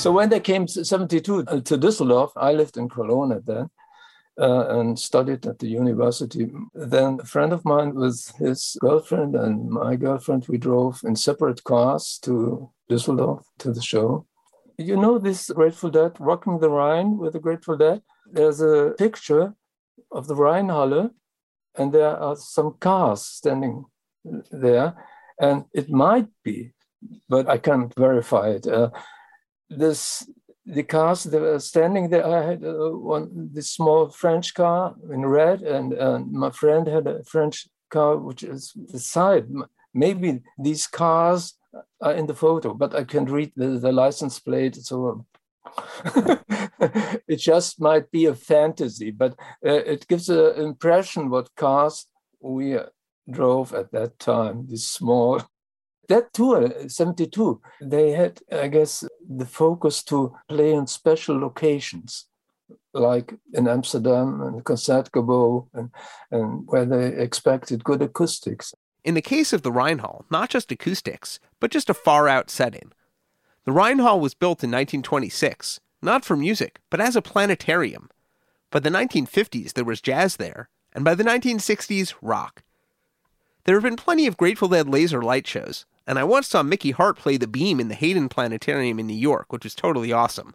so when they came to 72 uh, to Düsseldorf, I lived in Cologne at then uh, and studied at the university. Then a friend of mine with his girlfriend and my girlfriend, we drove in separate cars to Düsseldorf to the show. You know this Grateful Dead, Rocking the Rhine with the Grateful Dead? There's a picture of the Rheinhalle and there are some cars standing there. And it might be, but I can't verify it. Uh, this the cars that were standing there. I had uh, one this small French car in red, and, and my friend had a French car which is the side. Maybe these cars are in the photo, but I can't read the, the license plate. So <laughs> it just might be a fantasy, but uh, it gives an impression what cars we drove at that time. These small that tour, uh, 72, they had, I guess, the focus to play in special locations, like in Amsterdam and Concertgebouw, and, and where they expected good acoustics. In the case of the Rheinhall, not just acoustics, but just a far out setting. The Rheinhall was built in 1926, not for music, but as a planetarium. By the 1950s, there was jazz there, and by the 1960s, rock. There have been plenty of Grateful Dead laser light shows, and I once saw Mickey Hart play the beam in the Hayden Planetarium in New York, which was totally awesome.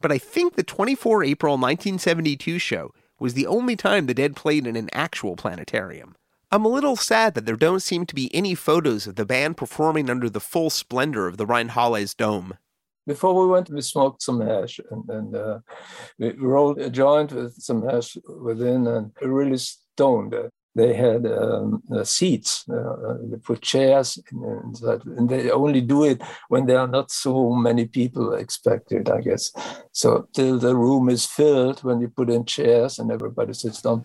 But I think the 24 April 1972 show was the only time the Dead played in an actual planetarium. I'm a little sad that there don't seem to be any photos of the band performing under the full splendor of the Rheinhalle's dome. Before we went, we smoked some hash and, and uh, we rolled a joint with some hash within and really stoned they had um, uh, seats. Uh, uh, they put chairs inside, and they only do it when there are not so many people expected, I guess. So till the room is filled, when you put in chairs and everybody sits down.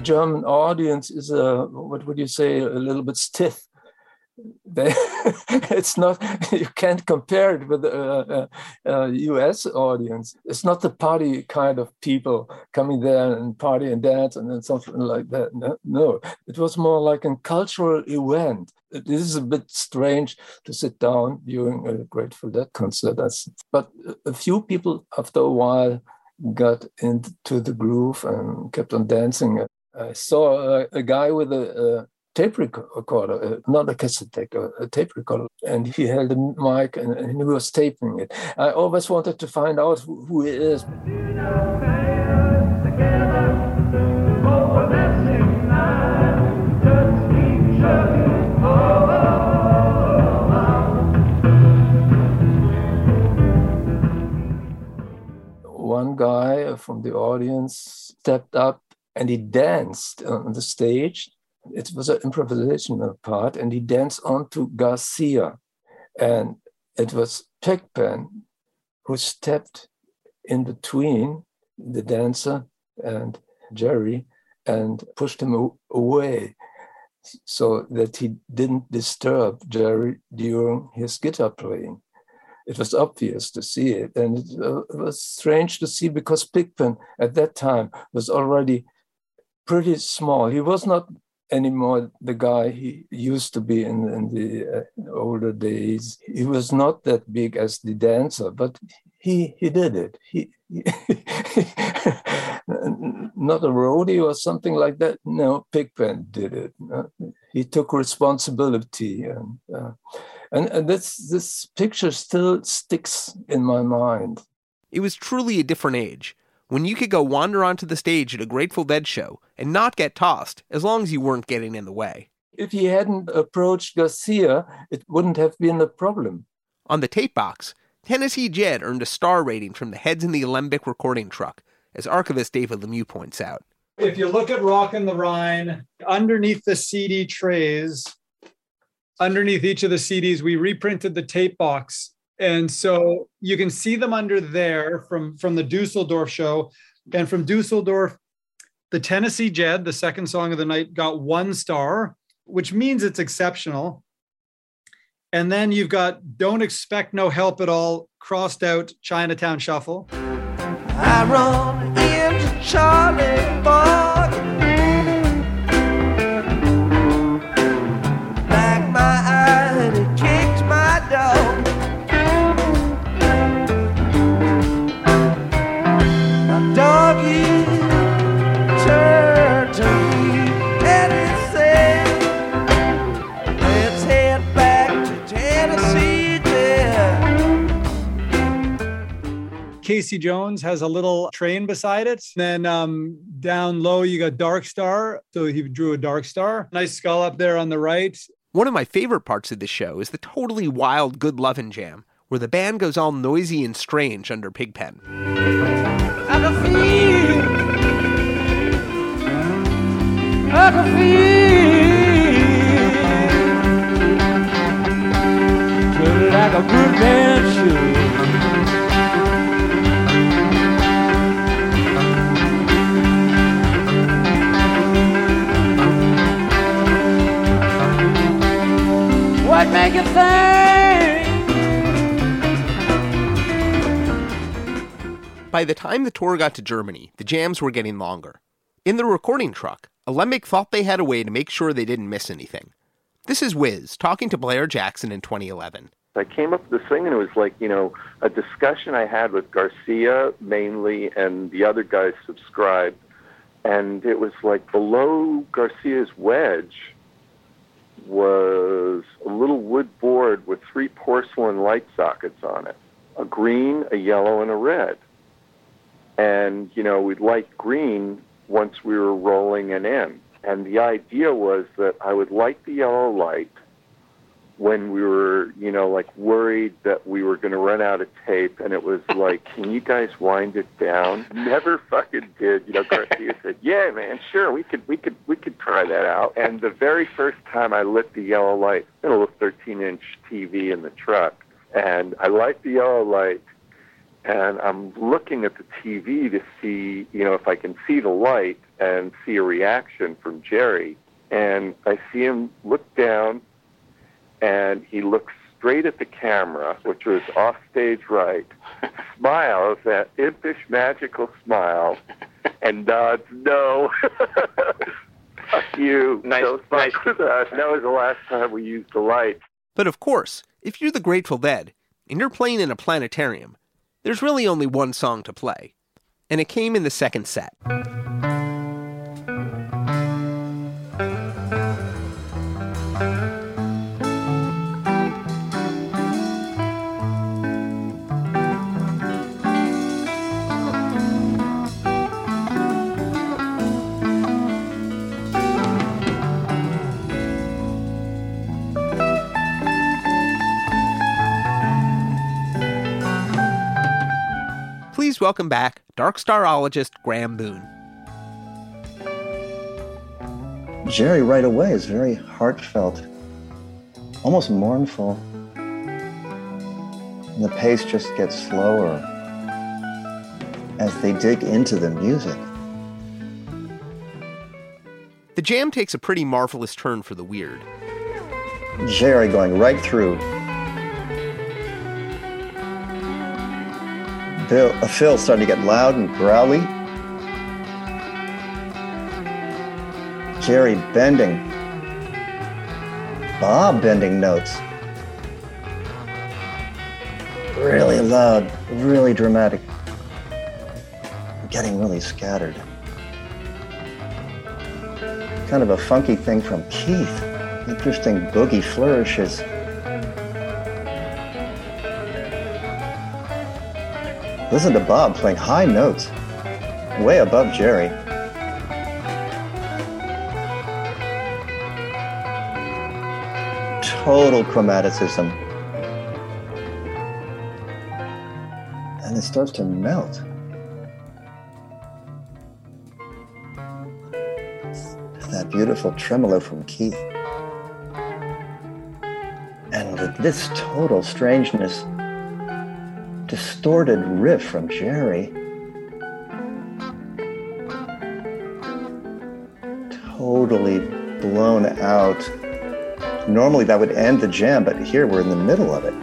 German audience is a what would you say a little bit stiff. They, <laughs> it's not <laughs> you can't compare it with a, a, a, U.S. audience. It's not the party kind of people coming there and party and dance and then something like that. No, no, it was more like a cultural event. This is a bit strange to sit down during a Grateful Dead concert. That's, but a few people after a while got into the groove and kept on dancing. I saw a, a guy with a, a tape recorder, uh, not a cassette tape, a, tape recorder, and he held a mic and, and, he was taping it. I always wanted to find out who, who he is. One guy from the audience stepped up and he danced on the stage. It was an improvisational part, and he danced onto Garcia. And it was Pigpen who stepped in between the dancer and Jerry and pushed him away so that he didn't disturb Jerry during his guitar playing. It was obvious to see it, and it uh, was strange to see because Pigpen at that time was already pretty small. He was not anymore the guy he used to be in, in the uh, older days. He was not that big as the dancer, but he he did it. He, he <laughs> not a roadie or something like that. No, Pigpen did it. Uh, he took responsibility, and uh, and, and this this picture still sticks in my mind. It was truly a different age when you could go wander onto the stage at a Grateful Dead show and not get tossed as long as you weren't getting in the way. If he hadn't approached Garcia, it wouldn't have been a problem. On the tape box, Tennessee Jed earned a star rating from the Heads in the Alembic recording truck, as archivist David Lemieux points out. If you look at Rockin' the Rhine, underneath the CD trays, underneath each of the CDs, we reprinted the tape box. And so you can see them under there from, from the Dusseldorf show. And from Dusseldorf, the Tennessee Jed, the second song of the night, got one star, which means it's exceptional. And then you've got Don't Expect No Help at All, crossed out Chinatown Shuffle. I run into Charlie Boy. Casey Jones has a little train beside it. Then um, down low, you got Dark Star. So he drew a Dark Star. Nice skull up there on the right. One of my favorite parts of the show is the totally wild Good Lovin' Jam, where the band goes all noisy and strange under Pigpen. I can feel, I can feel, like a good man make? By the time the tour got to Germany, the jams were getting longer. In the recording truck, Alembic thought they had a way to make sure they didn't miss anything. This is Wiz talking to Blair Jackson in 2011. I came up with this thing, and it was like, you know, a discussion I had with Garcia mainly, and the other guys subscribed. And it was like below Garcia's wedge was a little wood board with three porcelain light sockets on it a green, a yellow, and a red. And, you know, we'd light green once we were rolling an in. And the idea was that I would light the yellow light when we were, you know, like worried that we were going to run out of tape, and it was like, "Can you guys wind it down?" <laughs> Never fucking did. You know, Garcia said, <laughs> "Yeah, man, sure, we could, we could, we could try that out." And the very first time I lit the yellow light, in a little 13-inch TV in the truck, and I light the yellow light, and I'm looking at the TV to see, you know, if I can see the light and see a reaction from Jerry, and I see him look down and he looks straight at the camera, which was off stage right, <laughs> smiles that impish, magical smile, and nods no. <laughs> Fuck you. Nice, no nice. <laughs> with us. That was the last time we used the light. But of course, if you're the Grateful Dead and you're playing in a planetarium, there's really only one song to play. And it came in the second set. Please welcome back Dark Starologist Graeme Boone. Jerry right away is very heartfelt, almost mournful. And the pace just gets slower as they dig into the music. The jam takes a pretty marvelous turn for the weird. Jerry going right through. Uh, Phil starting to get loud and growly. Jerry bending. Bob bending notes. Really loud, really dramatic. Getting really scattered. Kind of a funky thing from Keith. Interesting boogie flourishes. Listen to Bob playing high notes. way above Jerry. Total chromaticism. And it starts to melt. That beautiful tremolo from Keith. And this total strangeness, distorted riff from Jerry. Totally blown out. Normally that would end the jam, but here we're in the middle of it.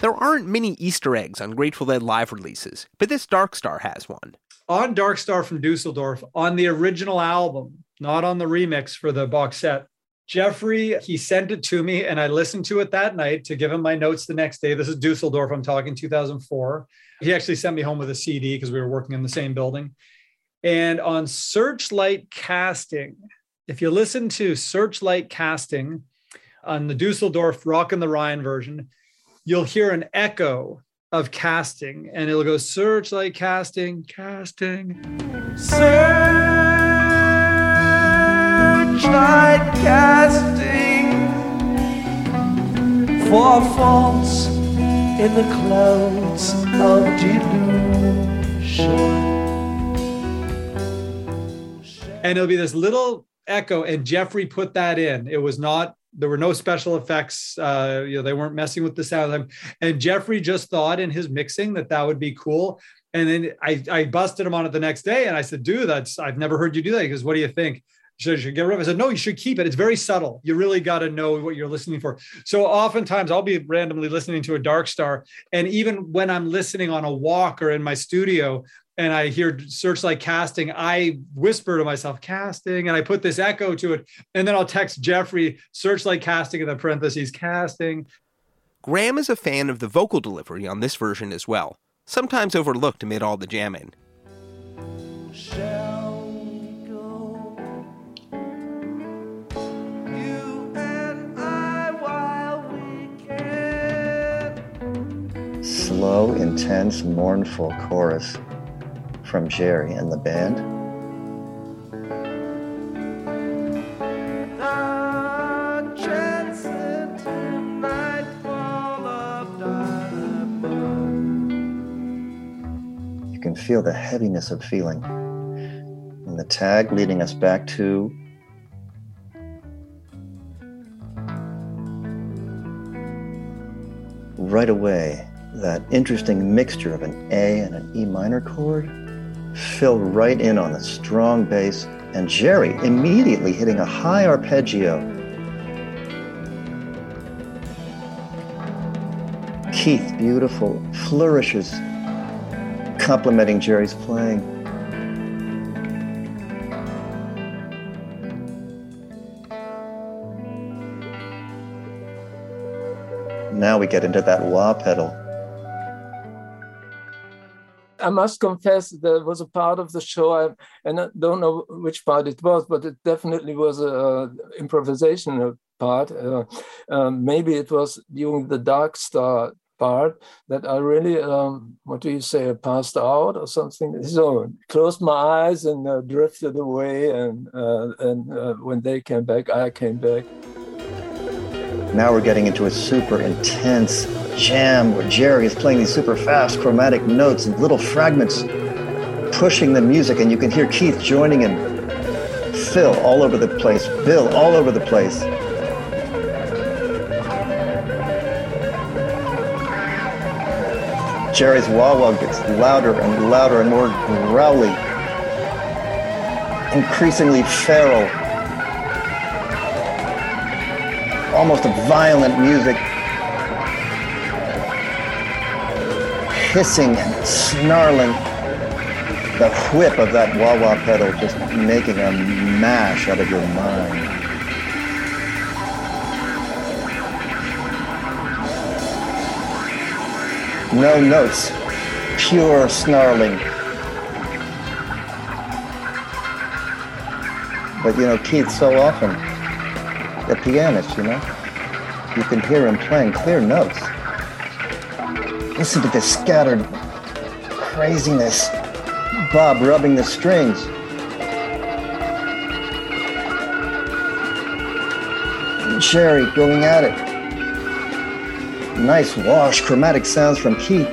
There aren't many Easter eggs on Grateful Dead live releases, but this Dark Star has one. On Dark Star from Dusseldorf, on the original album, not on the remix for the box set, Jeffrey, he sent it to me and I listened to it that night to give him my notes the next day. This is Dusseldorf, I'm talking 2004. He actually sent me home with a CD because we were working in the same building. And on Searchlight Casting, if you listen to Searchlight Casting on the Dusseldorf Rockin' the Rhine version, you'll hear an echo of casting and it'll go Searchlight Casting, casting. Searchlight casting for faults in the clouds of delusion. and it'll be this little echo and jeffrey put that in. It was not there were no special effects uh you know they weren't messing with the sound. And jeffrey just thought in his mixing that that would be cool. And then i i busted him on it the next day and i said dude that's i've never heard you do that. Goes what do you think should, should get rid of it. I said, no, you should keep it. It's very subtle. You really got to know what you're listening for. So oftentimes I'll be randomly listening to a dark star. And even when I'm listening on a walk or in my studio, and I hear searchlight casting, I whisper to myself, casting, and I put this echo to it. And then I'll text Jeffrey, searchlight casting in the parentheses, casting. Graeme is a fan of the vocal delivery on this version as well, sometimes overlooked amid all the jamming. Shall Slow, intense, mournful chorus from Jerry and the band. The transcendent nightfall of diamond. You can feel the heaviness of feeling. And the tag leading us back to right away that interesting mixture of an A and an E minor chord fill right in on the strong bass and Jerry immediately hitting a high arpeggio. Keith, beautiful flourishes complementing Jerry's playing. Now we get into that wah pedal. I must confess there was a part of the show, I, and I don't know which part it was, but it definitely was a, improvisational part. Uh, um, maybe it was during the Dark Star part that I really, um, what do you say, passed out or something. So closed my eyes and uh, drifted away, and uh, and uh, when they came back, I came back. Now we're getting into a super intense jam where Jerry is playing these super fast chromatic notes and little fragments pushing the music, and you can hear Keith joining in. Phil all over the place, Bill all over the place. Jerry's wah wah gets louder and louder and more growly, increasingly feral, almost a violent music. Hissing and snarling. The whip of that wah wah pedal just making a mash out of your mind. No notes, pure snarling. But you know, Keith, so often, the pianist, you know, you can hear him playing clear notes. Listen to this scattered craziness Bob rubbing the strings. And Jerry going at it. Nice wash, chromatic sounds from Keith.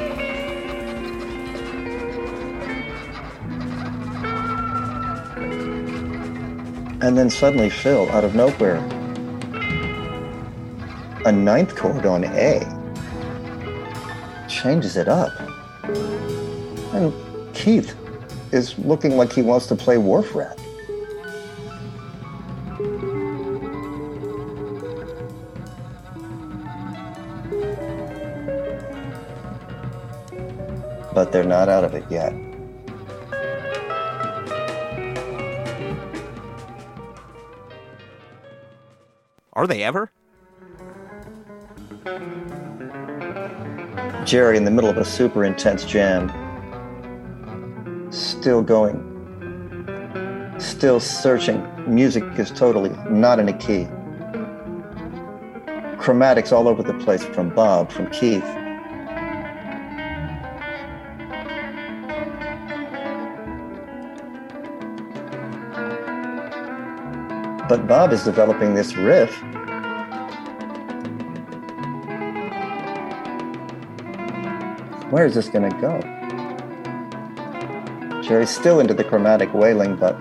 And then suddenly Phil, out of nowhere, a ninth chord on A changes it up. And Keith is looking like he wants to play Wharf Rat. But they're not out of it yet. Are they ever? Jerry in the middle of a super intense jam. Still going. Still searching. Music is totally not in a key. Chromatics all over the place from Bob, from Keith. But Bob is developing this riff Where is this going to go? Jerry's still into the chromatic wailing, but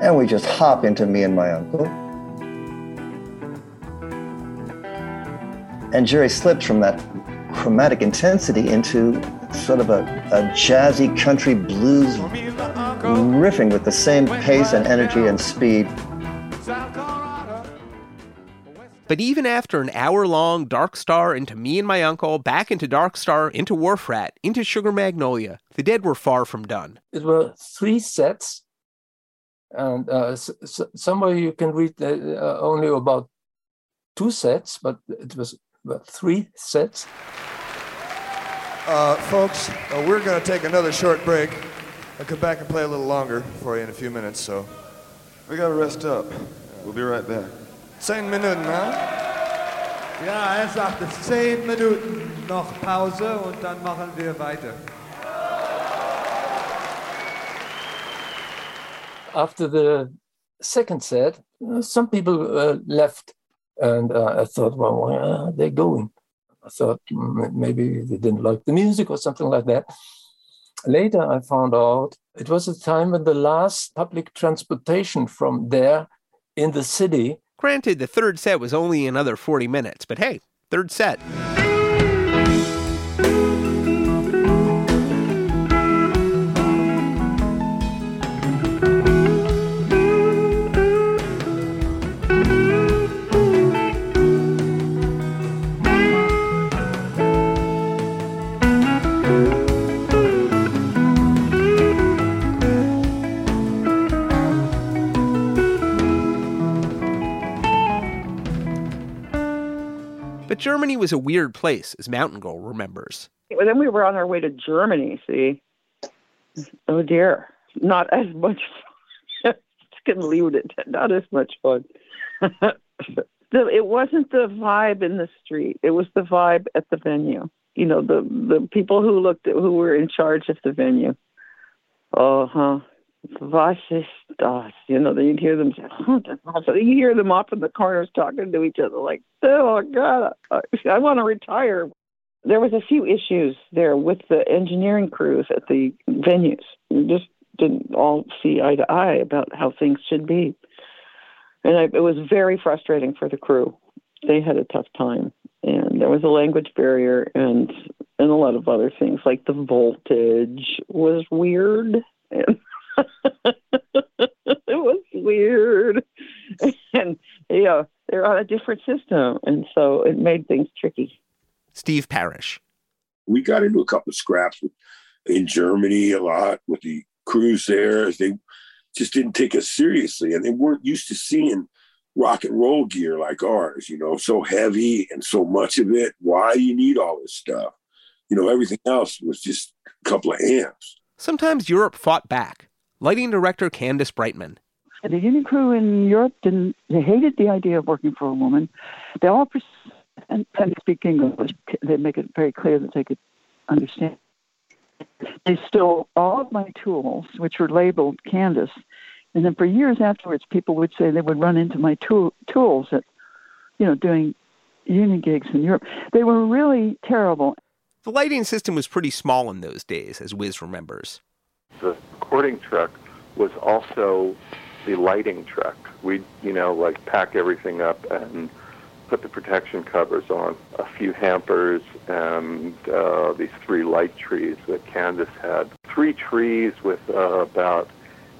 and we just hop into me and my uncle. And Jerry slips from that chromatic intensity into sort of a, a jazzy country blues riffing with the same pace and energy and speed. But even after an hour long Dark Star into Me and My Uncle, back into Dark Star, into Wharf Rat, into Sugar Magnolia, the Dead were far from done. It were three sets, and uh, s- s- somewhere you can read uh, uh, only about two sets, but it was about three sets. Uh, folks, uh, we're going to take another short break. I'll come back and play a little longer for you in a few minutes, so we got to rest up. We'll be right back. Zehn Minuten, huh? Ja, er sagte 10 Minuten noch Pause und dann machen wir weiter. After the second set, uh, some people uh, left, and uh, I thought, well, where are they going? I thought mm, maybe they didn't like the music or something like that. Later, I found out it was a time when the last public transportation from there in the city Granted, the third set was only another 40 minutes, but hey, third set. But Germany was a weird place, as Mountain Girl remembers. Well, then we were on our way to Germany, see. Oh dear. Not as much fun. <laughs> Just gonna leave it not as much fun. <laughs> the, it wasn't the vibe in the street. It was the vibe at the venue. You know, the the people who looked at, who were in charge of the venue. Oh huh. Was ist das? You know, you'd hear them say, oh, you hear them off in the corners talking to each other like, oh God, I, I want to retire there was a few issues there with the engineering crews at the venues. We just didn't all see eye to eye about how things should be, and I, it was very frustrating for the crew. They had a tough time, and there was a language barrier and and a lot of other things like the voltage was weird and. <laughs> it was weird, <laughs> and yeah, they're on a different system, and so it made things tricky. Steve Parish. We got into a couple of scraps with, in Germany a lot with the crews there. They just didn't take us seriously, and they weren't used to seeing rock and roll gear like ours. You know, so heavy and so much of it. Why you need all this stuff? You know, everything else was just a couple of amps. Sometimes Europe fought back. Lighting director Candace Brightman. The union crew in Europe didn't, they hated the idea of working for a woman. They all, pers- and, and speak English. They make it very clear that they could understand. They stole all of my tools, which were labeled Candace. And then for years afterwards, people would say they would run into my tool, tools at, you know, doing union gigs in Europe. They were really terrible. The lighting system was pretty small in those days, as Wiz remembers. The recording truck was also the lighting truck. We'd, you know, like pack everything up and put the protection covers on a few hampers and uh, these three light trees that Candace had. Three trees with uh, about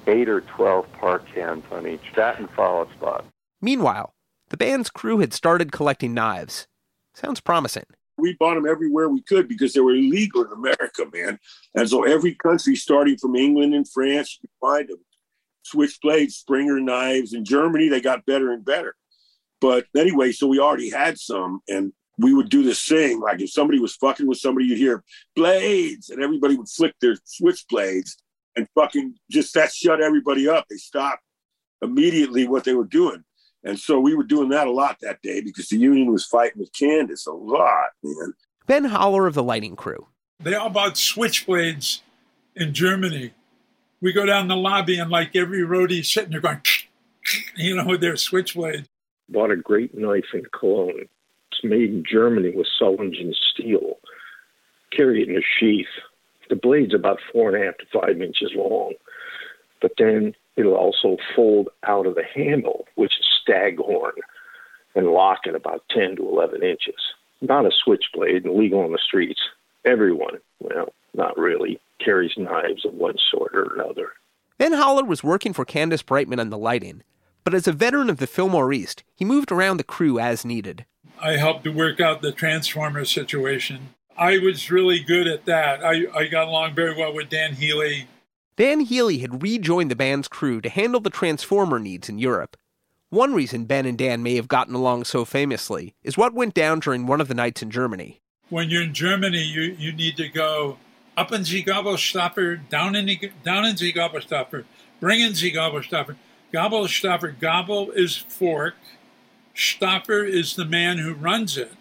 eight or 12 PAR cans on each. That and follow spot. Meanwhile, the band's crew had started collecting knives. Sounds promising. We bought them everywhere we could because they were illegal in America, man. And so every country, starting from England and France, you find them. Switchblades, Springer knives. In Germany, they got better and better. But anyway, so we already had some, and we would do this thing like if somebody was fucking with somebody, you'd hear blades, and everybody would flick their switchblades and fucking just that shut everybody up. They stopped immediately what they were doing. And so we were doing that a lot that day because the union was fighting with Candace a lot, man. Ben Haller of the lighting crew. They all bought switchblades in Germany. We go down the lobby and like every roadie sitting there going, <laughs> you know, with their switchblades. Bought a great knife in Cologne. It's made in Germany with Solinger steel. Carry it in a sheath. The blade's about four and a half to five inches long, but then it'll also fold out of the handle, which is staghorn, and lock at about 10 to 11 inches. Not a switchblade and legal on the streets. Everyone, well, not really, carries knives of one sort or another. Ben Haller was working for Candace Brightman on the lighting, but as a veteran of the Fillmore East, he moved around the crew as needed. I helped to work out the transformer situation. I was really good at that. I, I got along very well with Dan Healy. Dan Healy had rejoined the band's crew to handle the transformer needs in Europe. One reason Ben and Dan may have gotten along so famously is what went down during one of the nights in Germany. When you're in Germany, you, you need to go up in the Gabelstapler, down in the, down in the Gabelstapler, bring in the Gabelstapler. Gabelstapler, Gabel is fork, Stopper is the man who runs it.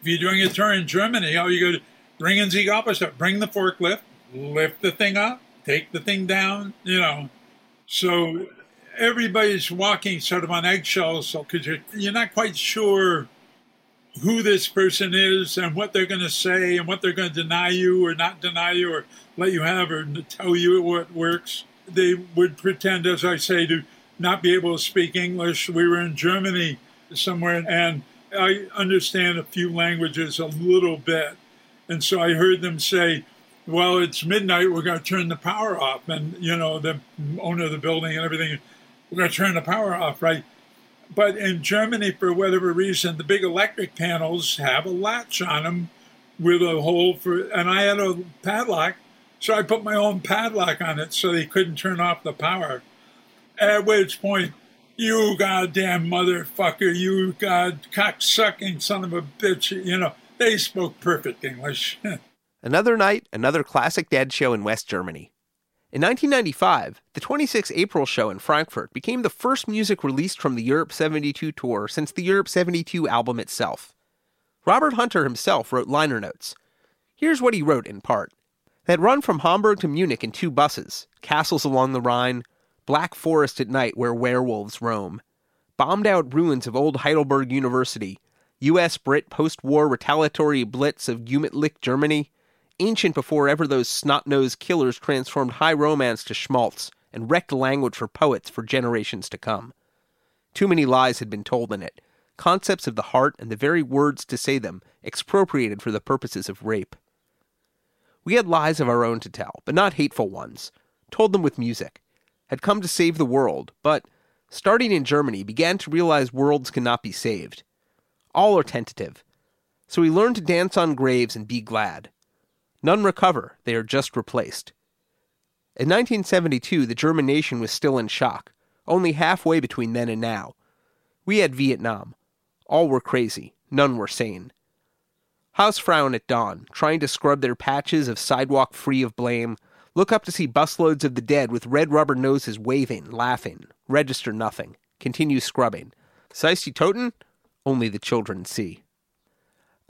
If you're doing a tour in Germany, all you go to bring in the Gabelstapler, bring the forklift, lift the thing up, take the thing down, you know. So everybody's walking sort of on eggshells because you're, you're not quite sure who this person is and what they're going to say and what they're going to deny you or not deny you or let you have or tell you what works. They would pretend, as I say, to not be able to speak English. We were in Germany somewhere and I understand a few languages a little bit. And so I heard them say, well, it's midnight, we're going to turn the power off. And, you know, the owner of the building and everything, we're going to turn the power off, right? But in Germany, for whatever reason, the big electric panels have a latch on them with a hole for, and I had a padlock, so I put my own padlock on it so they couldn't turn off the power. At which point, you goddamn motherfucker, you god cocksucking son of a bitch, you know, they spoke perfect English. <laughs> Another night, another classic dead show in West Germany. In 1995, the 26 April show in Frankfurt became the first music released from the Europe 72 tour since the Europe 72 album itself. Robert Hunter himself wrote liner notes. Here's what he wrote in part. That run from Hamburg to Munich in two buses, castles along the Rhine, black forest at night where werewolves roam, bombed out ruins of old Heidelberg University, US Brit post war retaliatory blitz of Jugendstil Germany, ancient before ever those snot nosed killers transformed high romance to schmaltz and wrecked language for poets for generations to come. Too many lies had been told in it, concepts of the heart and the very words to say them expropriated for the purposes of rape. We had lies of our own to tell, but not hateful ones, told them with music, had come to save the world, but, starting in Germany, began to realize worlds cannot be saved. All are tentative. So we learned to dance on graves and be glad. None recover, they are just replaced. In 1972, the German nation was still in shock, only halfway between then and now. We had Vietnam. All were crazy, none were sane. Hausfrauen at dawn, trying to scrub their patches of sidewalk free of blame, Look up to see busloads of the dead with red rubber noses waving, laughing. Register nothing. Continue scrubbing. Seisty Toten? Only the children see.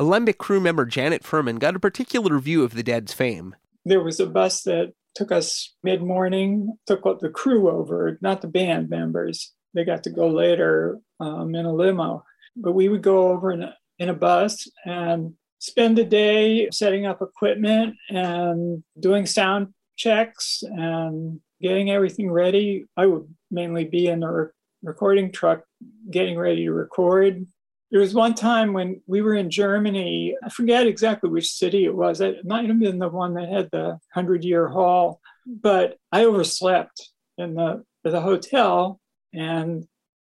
Alembic crew member Janet Furman got a particular view of the dead's fame. There was a bus that took us mid morning, took the crew over, not the band members. They got to go later um, in a limo. But we would go over in a, in a bus and spend the day setting up equipment and doing sound checks and getting everything ready. I would mainly be in the re- recording truck getting ready to record. There was one time when we were in Germany, I forget exactly which city it was. It might have been the one that had the 100 year hall, but I overslept in the, the hotel and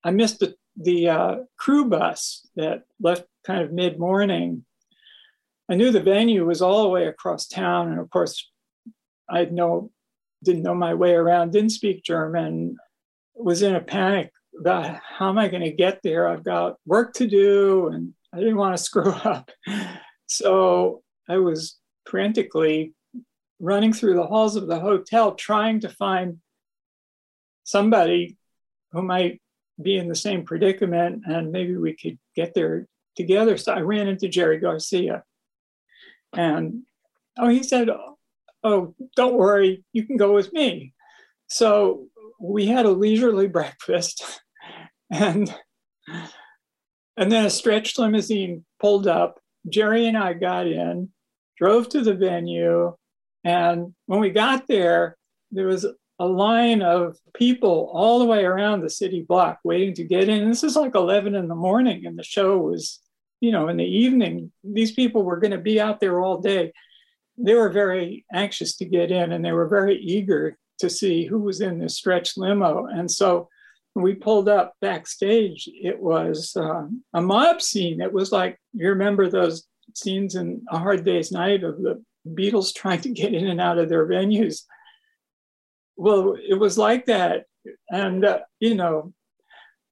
I missed the, the uh, crew bus that left kind of mid morning. I knew the venue was all the way across town. And of course, I had no, didn't know my way around, didn't speak German, was in a panic how am I going to get there? I've got work to do and I didn't want to screw <laughs> up. So I was frantically running through the halls of the hotel trying to find somebody who might be in the same predicament and maybe we could get there together. So I ran into Jerry Garcia and oh, he said, Oh, don't worry, you can go with me. So we had a leisurely <laughs> breakfast and and then a stretch limousine pulled up. Jerry and I got in, drove to the venue, and when we got there, there was a line of people all the way around the city block waiting to get in. This is like 11 in the morning, and the show was, you know, in the evening. These people were going to be out there all day. They were very anxious to get in, and they were very eager to see who was in this stretch limo. And so we pulled up backstage, it was um, a mob scene. It was like, you remember those scenes in A Hard Day's Night of the Beatles <laughs> trying to get in and out of their venues. Well, it was like that. And, uh, you know,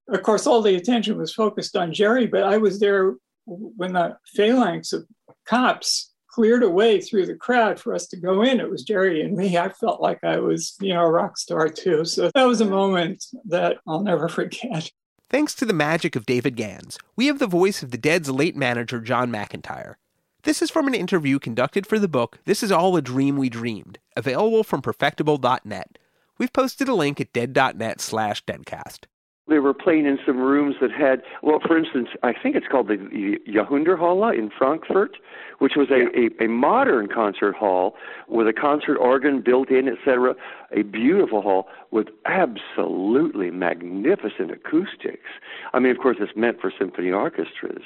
of course, all the attention was focused on Jerry, but I was there when the phalanx of cops cleared a way through the crowd for us to go in. It was Jerry and me. I felt like I was, you know, a rock star too. So that was a moment that I'll never <laughs> forget. Thanks to the magic of David Gans, we have the voice of the Dead's late manager, John McIntyre. This is from an interview conducted for the book This Is All a Dream We Dreamed, available from perfectible.net. We've posted a link at dead.net slash deadcast they were playing in some rooms that had, well, for instance, I think it's called the, Jahrhunderthalle in Frankfurt, which was a, a, a modern concert hall with a concert organ built in, etc. A beautiful hall with absolutely magnificent acoustics. I mean, of course, it's meant for symphony orchestras.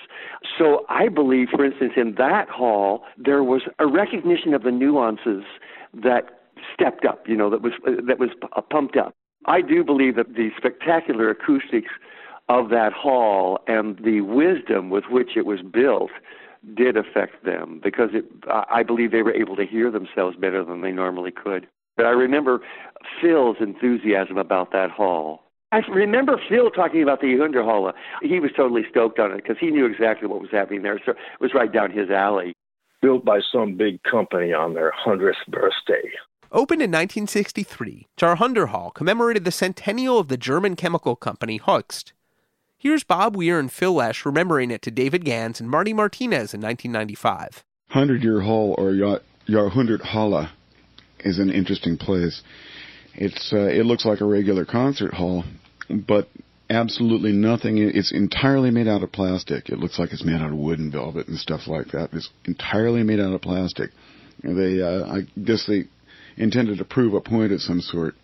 So I believe, for instance, in that hall, there was a recognition of the nuances that stepped up, you know, that was that was pumped up. I do believe that the spectacular acoustics of that hall and the wisdom with which it was built did affect them because it, I believe they were able to hear themselves better than they normally could. But I remember Phil's enthusiasm about that hall. I remember Phil talking about the Jahrhunderthalle. He was totally stoked on it because he knew exactly what was happening there. So it was right down his alley. Built by some big company on their 100th birthday. Opened in 1963, Jahrhunderthalle commemorated the centennial of the German chemical company Hoechst. Here's Bob Weir and Phil Lesh remembering it to David Gans and Marty Martinez in 1995. Hundred Year Hall or Jahrhunderthalle is an interesting place. It's uh, it looks like a regular concert hall, but absolutely nothing. It's entirely made out of plastic. It looks like it's made out of wood and velvet and stuff like that. It's entirely made out of plastic. They, uh, I guess they intended to prove a point of some sort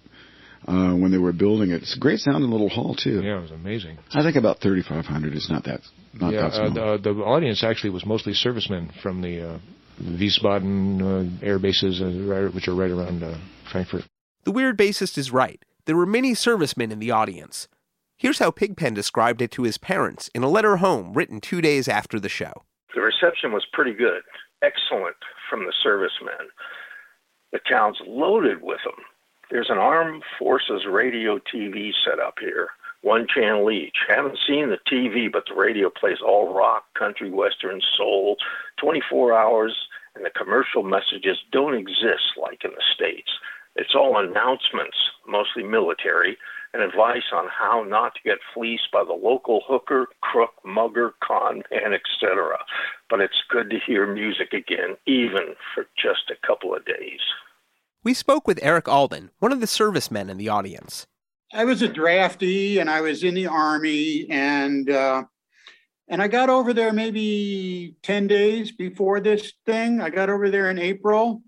uh, when they were building it. It's a great sounding little hall too. Yeah, it was amazing. I think about 3,500 is not that not yeah, that small. Uh, the, the audience actually was mostly servicemen from the uh, Wiesbaden uh, air bases, uh, which are right around uh, Frankfurt. The weird bassist is right. There were many servicemen in the audience. Here's how Pigpen described it to his parents in a letter home written two days after the show. The reception was pretty good, excellent from the servicemen. The town's loaded with them. There's an armed forces radio TV set up here, one channel each. Haven't seen the TV, but the radio plays all rock, country, western, soul, 24 hours, and the commercial messages don't exist like in the States. It's all announcements, mostly military, and advice on how not to get fleeced by the local hooker, crook, mugger, con man, etc. But it's good to hear music again, even for just a couple of days. We spoke with Eric Alden, one of the servicemen in the audience. I was a draftee and I was in the army and uh, and I got over there maybe 10 days before this thing. I got over there in April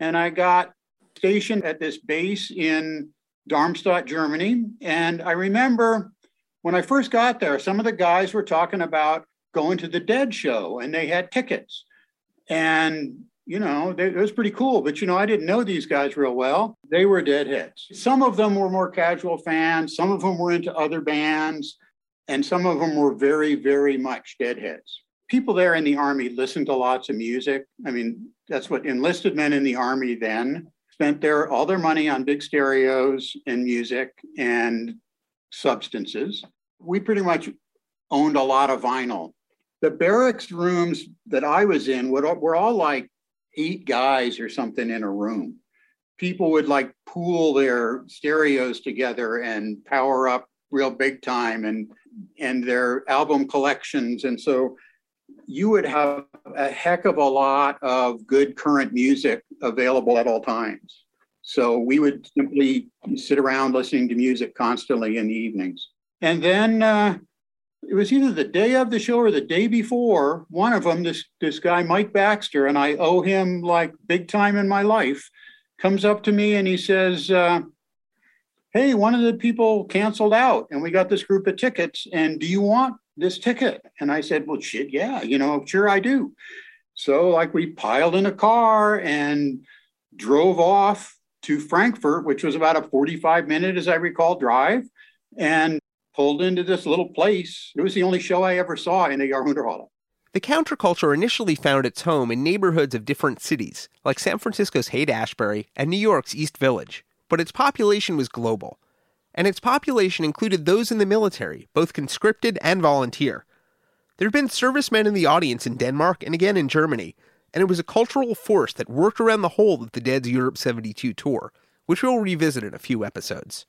and I got stationed at this base in Darmstadt, Germany. And I remember when I first got there, some of the guys were talking about going to the Dead show and they had tickets. And, you know, they, it was pretty cool. But, you know, I didn't know these guys real well. They were deadheads. Some of them were more casual fans, some of them were into other bands, and some of them were very, very much deadheads. People there in the Army listened to lots of music. I mean, that's what enlisted men in the Army then spent their all their money on big stereos and music and substances. We pretty much owned a lot of vinyl. The barracks rooms that I was in would, were all like eight guys or something in a room. People would like pool their stereos together and power up real big time and and their album collections. And so you would have a heck of a lot of good current music available at all times. So we would simply sit around listening to music constantly in the evenings. And then uh, it was either the day of the show or the day before. One of them, this this guy Mike Baxter, and I owe him like big time in my life, comes up to me and he says, uh, "Hey, one of the people canceled out, and we got this group of tickets. And do you want this ticket?" And I said, "Well, shit, yeah, you know, sure I do." So like we piled in a car and drove off to Frankfurt, which was about a 45 minute, as I recall, drive, and pulled into this little place. It was the only show I ever saw in a Jahrhunderthalle. The counterculture initially found its home in neighborhoods of different cities, like San Francisco's Haight Ashbury and New York's East Village, but its population was global. And its population included those in the military, both conscripted and volunteer. There had been servicemen in the audience in Denmark and again in Germany, and it was a cultural force that worked around the whole of the Dead's Europe 72 tour, which we'll revisit in a few episodes.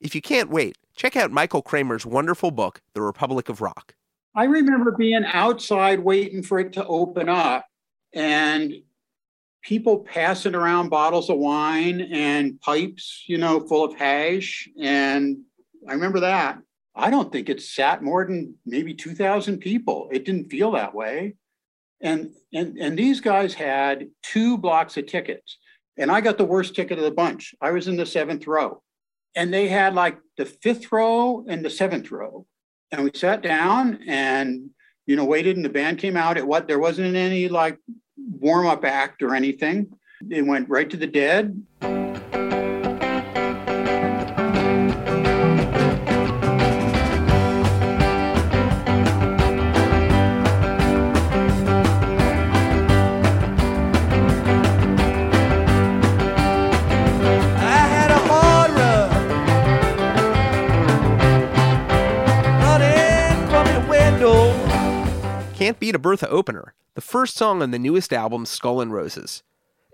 If you can't wait, check out Michael Kramer's wonderful book, The Republic of Rock. I remember being outside waiting for it to open up and people passing around bottles of wine and pipes, you know, full of hash. And I remember that. I don't think it sat more than maybe 2,000 people. It didn't feel that way. And, and, and these guys had two blocks of tickets. And I got the worst ticket of the bunch. I was in the seventh row. And they had like the fifth row and the seventh row. And we sat down and, you know, waited and the band came out. It what there wasn't any like warm up act or anything. It went right to the dead. Can't Beat a Bertha opener, the first song on the newest album, Skull and Roses.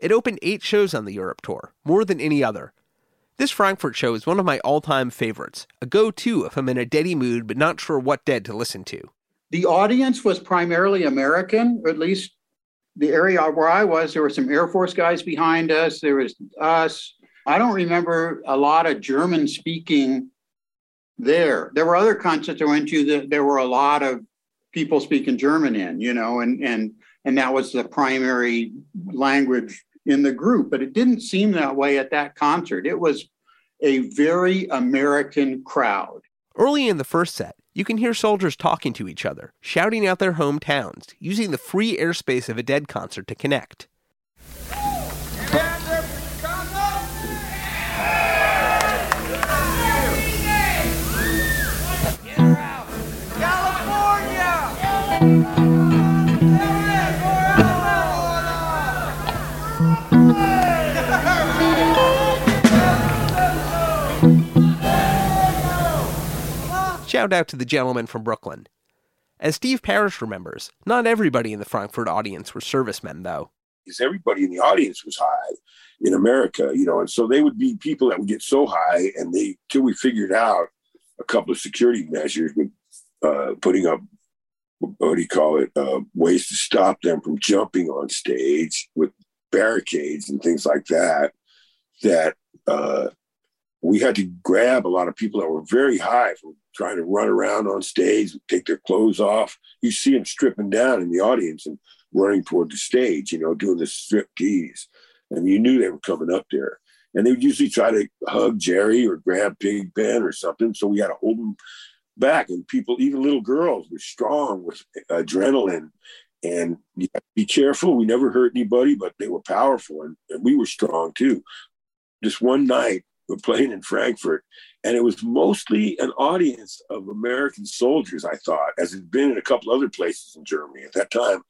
It opened eight shows on the Europe tour, more than any other. This Frankfurt show is one of my all time favorites, a go to if I'm in a deady mood but not sure what dead to listen to. The audience was primarily American, or at least the area where I was. There were some Air Force guys behind us. There was us. I don't remember a lot of German speaking there. There were other concerts I went to that there were a lot of people speaking German in, you know, and and and that was the primary language in the group. But it didn't seem that way at that concert. It was a very American crowd. Early in the first set, you can hear soldiers talking to each other, shouting out their hometowns, using the free airspace of a dead concert to connect. Shout out to the gentleman from Brooklyn. As Steve Parish remembers, not everybody in the Frankfurt audience were servicemen, though. because everybody in the audience was high in America, you know, and so they would be people that would get so high, and they till we figured out a couple of security measures with uh, putting up what do you call it uh, ways to stop them from jumping on stage with barricades and things like that. That uh, we had to grab a lot of people that were very high from trying to run around on stage, take their clothes off. You see them stripping down in the audience and running toward the stage, you know, doing the strip tease. And you knew they were coming up there. And they would usually try to hug Jerry or grab Big Ben or something. So we had to hold them back. And people, even little girls, were strong with adrenaline. And be careful. We never hurt anybody, but they were powerful. And, and we were strong too. Just one night, we're playing in Frankfurt, and it was mostly an audience of American soldiers, I thought, as it had been in a couple other places in Germany. At that time,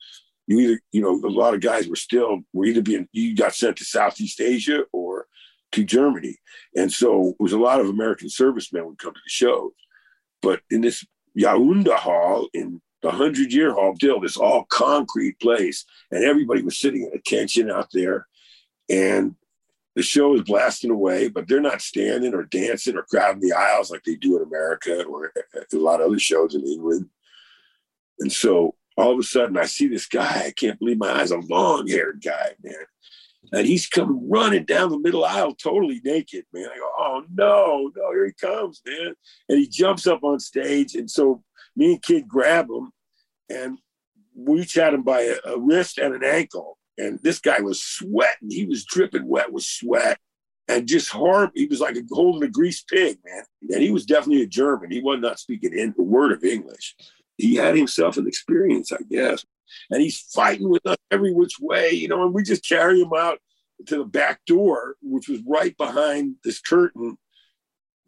you either, you know, a lot of guys were still, were either being, you got sent to Southeast Asia or to Germany. And so it was a lot of American servicemen would come to the shows. But in this Jahrhundert Hall in the Hundred Year Hall, still this all concrete place, and everybody was sitting at attention out there. And the show is blasting away, but they're not standing or dancing or crowding the aisles like they do in America or eh, eh, eh, a lot of other shows in England. And so all of a sudden, I see this guy. I can't believe my eyes, a long haired guy, man. And he's coming running down the middle aisle totally naked, man. I go, oh no, no, here he comes, man. And he jumps up on stage. And so me and Kidd grab him and we each him by a, a wrist and an ankle and this guy was sweating. He was dripping wet with sweat and just horrible. He was like a, holding a greased pig, man. And he was definitely a German. He was not speaking in a word of English. He had himself an experience, I guess. And he's fighting with us every which way, you know, and we just carry him out to the back door, which was right behind this curtain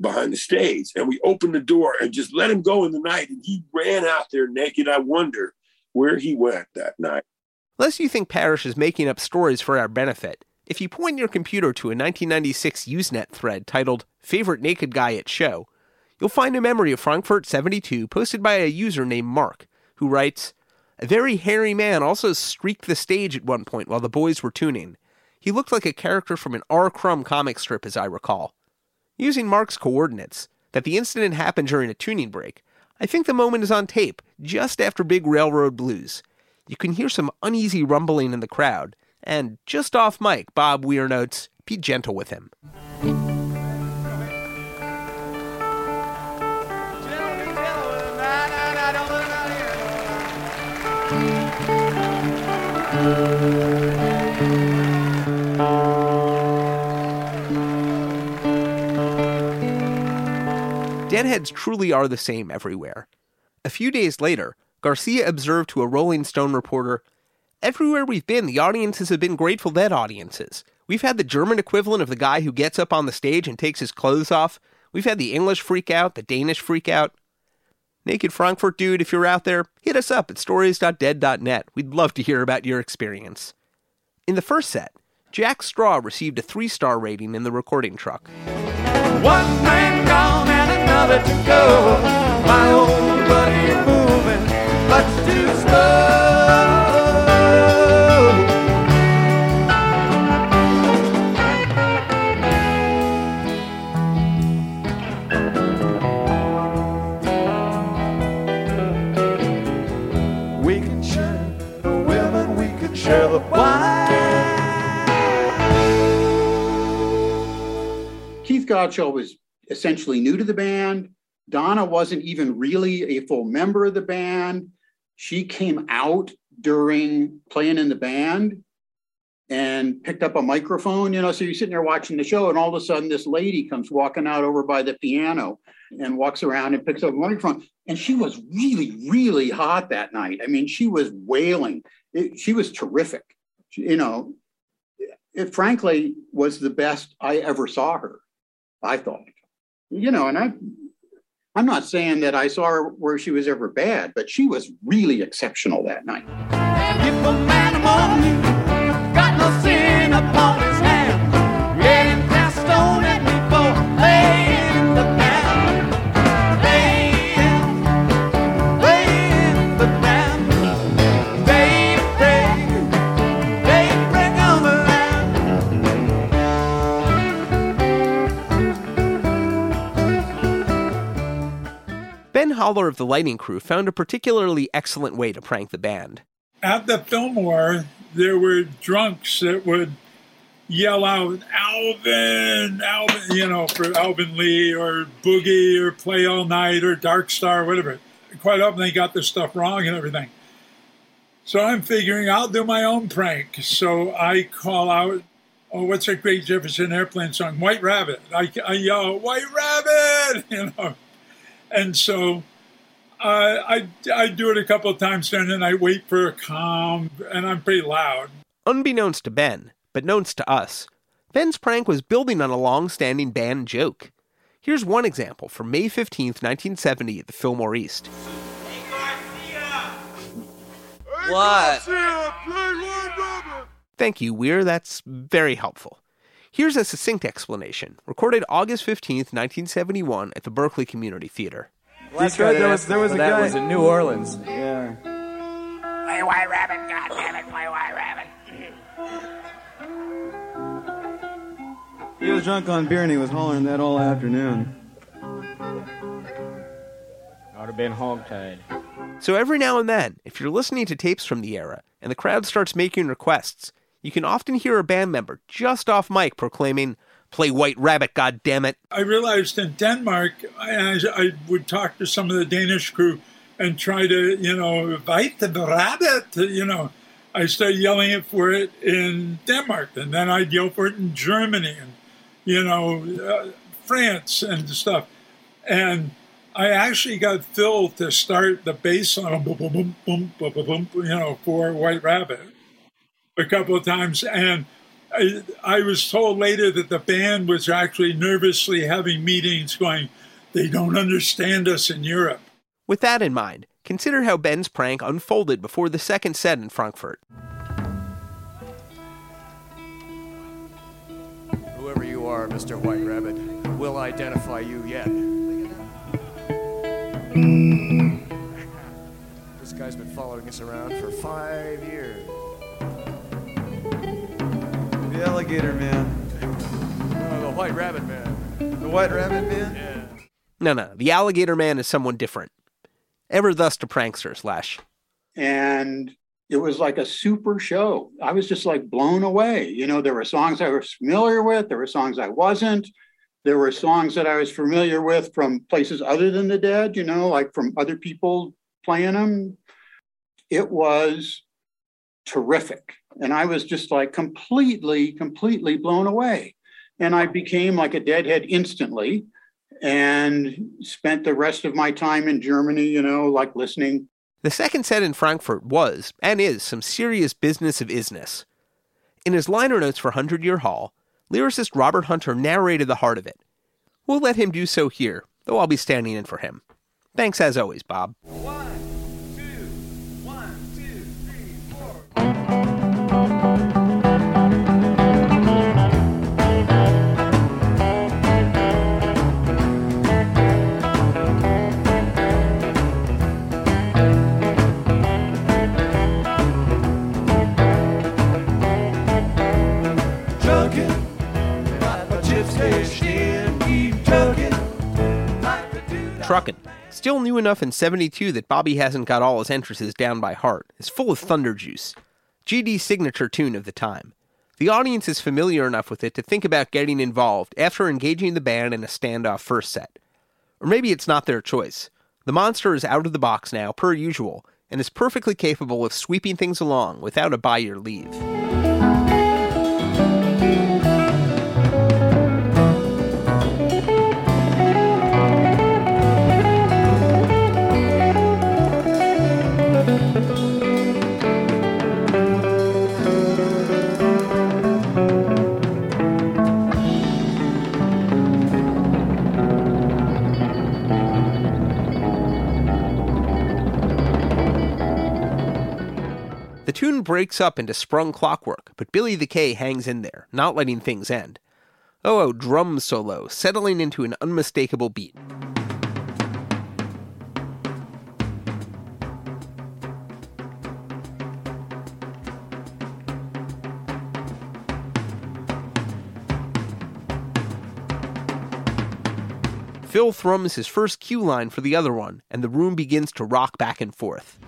behind the stage. And we opened the door and just let him go in the night. And he ran out there naked. I wonder where he went that night. Lest you think Parish is making up stories for our benefit, if you point your computer to a 1996 Usenet thread titled Favorite Naked Guy at Show, you'll find a memory of Frankfurt 72 posted by a user named Mark, who writes, A very hairy man also streaked the stage at one point while the boys were tuning. He looked like a character from an R. Crumb comic strip, as I recall. Using Mark's coordinates, that the incident happened during a tuning break, I think the moment is on tape, just after Big Railroad Blues you can hear some uneasy rumbling in the crowd, and just off mic, Bob Weir notes, be gentle with him. Deadheads truly are the same everywhere. A few days later, Garcia observed to a Rolling Stone reporter Everywhere we've been, the audiences have been Grateful Dead audiences. We've had the German equivalent of the guy who gets up on the stage and takes his clothes off. We've had the English freak out, the Danish freak out. Naked Frankfurt dude, if you're out there, hit us up at stories.dead.net. We'd love to hear about your experience. In the first set, Jack Straw received a three star rating in the recording truck. One man gone and another to go. My old buddy Keith Godchaux was essentially new to the band. Donna wasn't even really a full member of the band. She came out during playing in the band and picked up a microphone, you know. So you're sitting there watching the show, and all of a sudden, this lady comes walking out over by the piano and walks around and picks up a microphone. And she was really, really hot that night. I mean, she was wailing. It- she was terrific. She- you know, it frankly was the best I ever saw her. I thought, you know, and I, I'm not saying that I saw her where she was ever bad, but she was really exceptional that night. Haller of the lighting crew found a particularly excellent way to prank the band. At the Fillmore, there were drunks that would yell out Alvin, Alvin, you know, for Alvin Lee or Boogie or Play All Night or Dark Star, whatever. Quite often they got this stuff wrong and everything. So I'm figuring I'll do my own prank. So I call out, oh, what's that great Jefferson Airplane song? White Rabbit. I, I yell, White Rabbit, <laughs> you know. And so uh, I, I do it a couple of times then, and then I wait for a calm, and I'm pretty loud. Unbeknownst to Ben, but knownst to us, Ben's prank was building on a long standing band joke. Here's one example from May 15th, 1970, at the Fillmore East. What? Thank you, Weir. That's very helpful. Here's a succinct explanation, recorded August 15th, 1971, at the Berkeley Community Theater. Detroit, there was, there was a that guy. was in New Orleans. Yeah. Play White Rabbit, goddammit, play White Rabbit. He was drunk on beer and he was hollering that all afternoon. Ought to been hogtied. So every now and then, if you're listening to tapes from the era and the crowd starts making requests, you can often hear a band member just off mic proclaiming, Play White Rabbit, goddammit. I realized in Denmark, I, I would talk to some of the Danish crew and try to, you know, bite the rabbit, you know. I started yelling it for it in Denmark, and then I'd yell for it in Germany and, you know, uh, France and stuff. And I actually got Phil to start the bass on boom, boom, boom, boom, boom, boom, boom, you know, for White Rabbit a couple of times. And I, I was told later that the band was actually nervously having meetings going, they don't understand us in Europe. With that in mind, consider how Ben's prank unfolded before the second set in Frankfurt. Whoever you are, Mr. White Rabbit, we'll identify you yet. Mm. This guy's been following us around for five years. The alligator man. Oh, the White Rabbit Man. The white rabbit man? Yeah. No, no, the alligator man is someone different. Ever thus to pranksters, slash. and it was like a super show. I was just like blown away. You know, there were songs I was familiar with, there were songs I wasn't. There were songs that I was familiar with from places other than the dead, you know, like from other people playing them. It was terrific. And I was just like completely, completely blown away. And I became like a deadhead instantly and spent the rest of my time in Germany, you know, like listening The second set in Frankfurt was, and is, some serious business of isness. In his liner notes for Hundred Year Hall, lyricist Robert Hunter narrated the heart of it. We'll let him do so here, though I'll be standing in for him. Thanks as always, Bob. Trucking, Truckin', still new enough in 72 that Bobby hasn't got all his entrances down by heart, is full of thunder juice. GD's signature tune of the time. The audience is familiar enough with it to think about getting involved after engaging the band in a standoff first set. Or maybe it's not their choice. The monster is out of the box now, per usual, and is perfectly capable of sweeping things along without a by your leave. The tune breaks up into sprung clockwork, but Billy the K hangs in there, not letting things end. Oh, oh, drum solo, settling into an unmistakable beat. Phil thrums his first cue line for the other one, and the room begins to rock back and forth.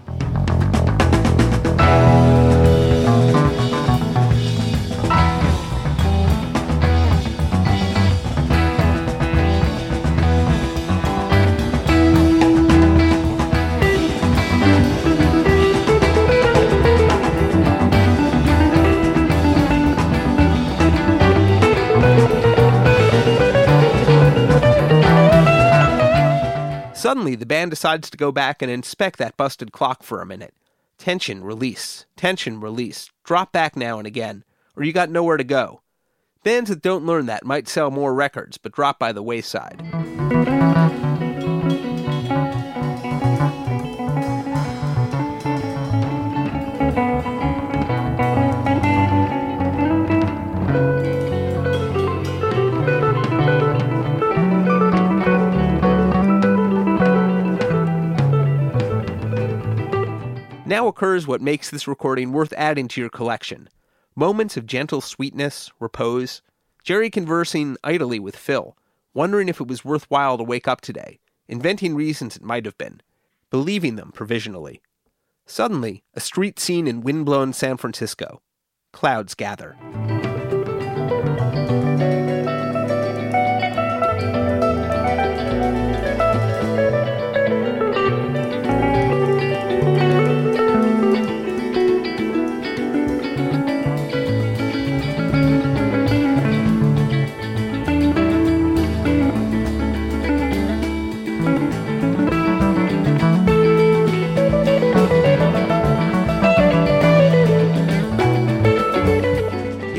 Suddenly, the band decides to go back and inspect that busted clock for a minute. Tension, release. Tension, release. Drop back now and again, or you got nowhere to go. Bands that don't learn that might sell more records, but drop by the wayside. Occurs what makes this recording worth adding to your collection moments of gentle sweetness, repose, Jerry conversing idly with Phil, wondering if it was worthwhile to wake up today, inventing reasons it might have been, believing them provisionally. Suddenly, a street scene in windblown San Francisco. Clouds gather.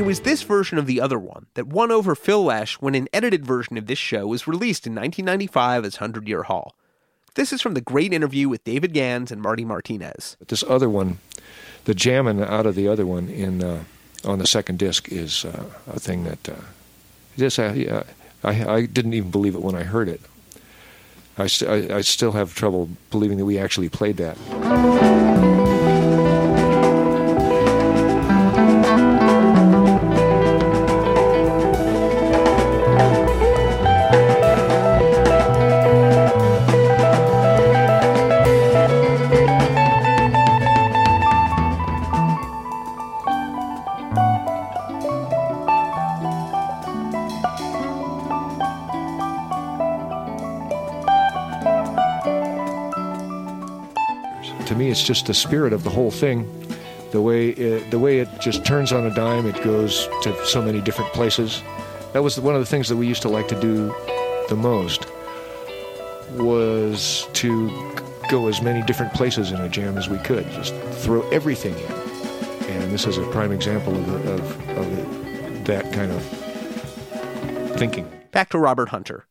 Was this version of the other one that won over Phil Lesh when an edited version of this show was released in 1995 as 100 Year Hall. This is from the great interview with David Gans and Marty Martinez. This other one, the jamming out of the other one in uh, on the second disc is uh, a thing that uh, just I, I I didn't even believe it when I heard it. I, st- I I still have trouble believing that we actually played that. It's just the spirit of the whole thing. The way it, the way it just turns on a dime, it goes to so many different places. That was one of the things that we used to like to do the most was to go as many different places in a jam as we could. Just throw everything in. And this is a prime example of, of, of that kind of thinking. Back to Robert Hunter.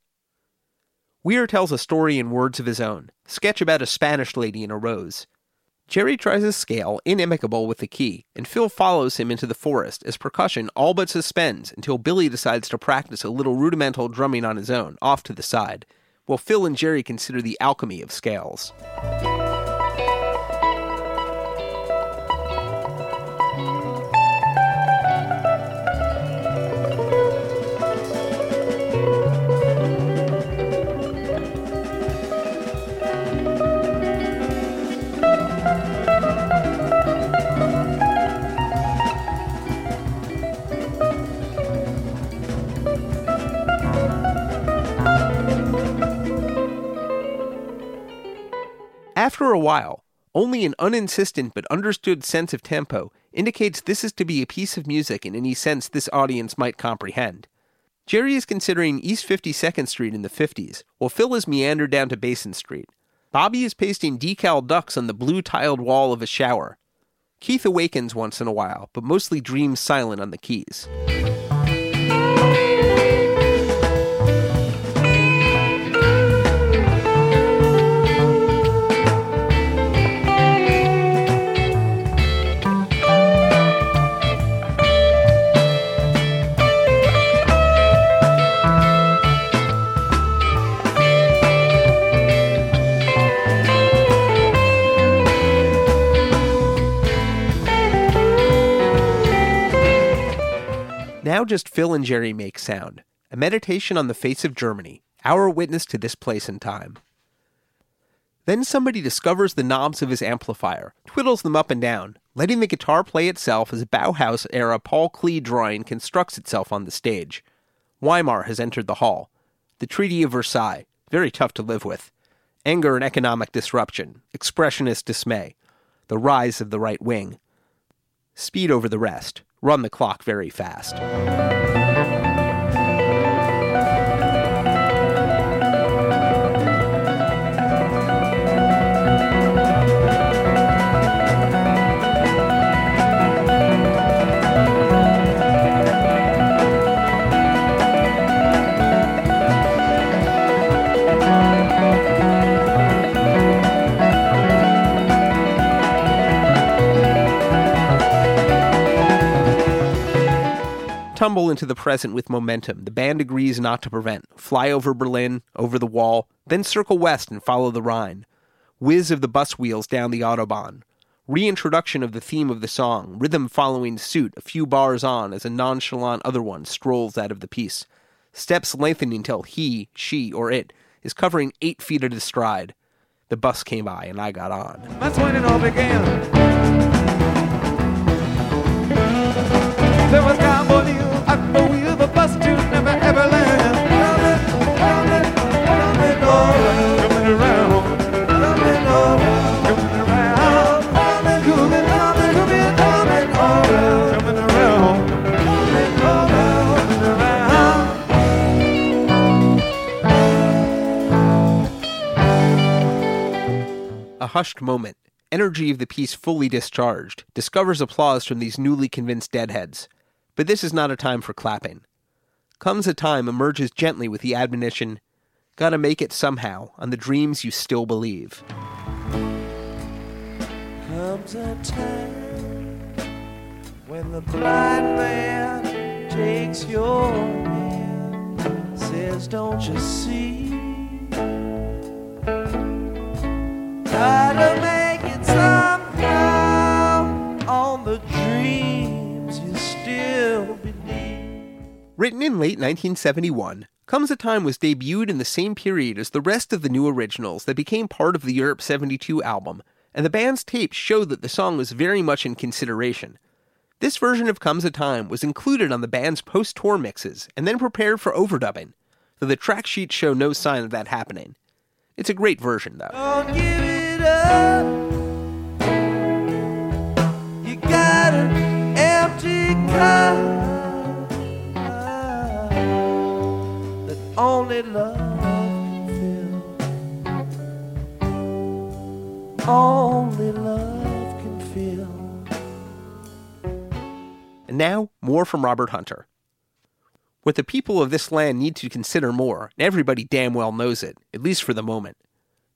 Weir tells a story in words of his own, sketch about a Spanish lady in a rose. Jerry tries a scale inimicable with the key, and Phil follows him into the forest as percussion all but suspends until Billy decides to practice a little rudimental drumming on his own, off to the side, while Phil and Jerry consider the alchemy of scales. After a while, only an uninsistent but understood sense of tempo indicates this is to be a piece of music in any sense this audience might comprehend. Jerry is considering East 52nd Street in the 50s, while Phil is meandered down to Basin Street. Bobby is pasting decal ducks on the blue tiled wall of a shower. Keith awakens once in a while, but mostly dreams silent on the keys. Just Phil and Jerry make sound. A meditation on the face of Germany, our witness to this place and time. Then somebody discovers the knobs of his amplifier, twiddles them up and down, letting the guitar play itself as a Bauhaus era Paul Klee drawing constructs itself on the stage. Weimar has entered the hall. The Treaty of Versailles, very tough to live with. Anger and economic disruption, expressionist dismay, the rise of the right wing. Speed over the rest, run the clock very fast. Tumble into the present with momentum the band agrees not to prevent. Fly over Berlin, over the wall, then circle west and follow the Rhine. Whiz of the bus wheels down the Autobahn. Reintroduction of the theme of the song, rhythm following suit a few bars on as a nonchalant other one strolls out of the piece. Steps lengthening till he, she, or it is covering eight feet at a stride. The bus came by and I got on. That's when it all began. There was A hushed moment, energy of the piece fully discharged, discovers applause from these newly convinced deadheads. But this is not a time for clapping. Comes a time emerges gently with the admonition, gotta make it somehow on the dreams you still believe. Comes a time when the blind man takes your hand, says, Don't you see? Gotta make it somehow on the dreams you still believe. Written in late 1971, Comes a Time was debuted in the same period as the rest of the new originals that became part of the Europe 72 album, and the band's tapes show that the song was very much in consideration. This version of Comes a Time was included on the band's post tour mixes and then prepared for overdubbing, though the track sheets show no sign of that happening. It's a great version, though. Now, more from Robert Hunter. What the people of this land need to consider more, and everybody damn well knows it, at least for the moment.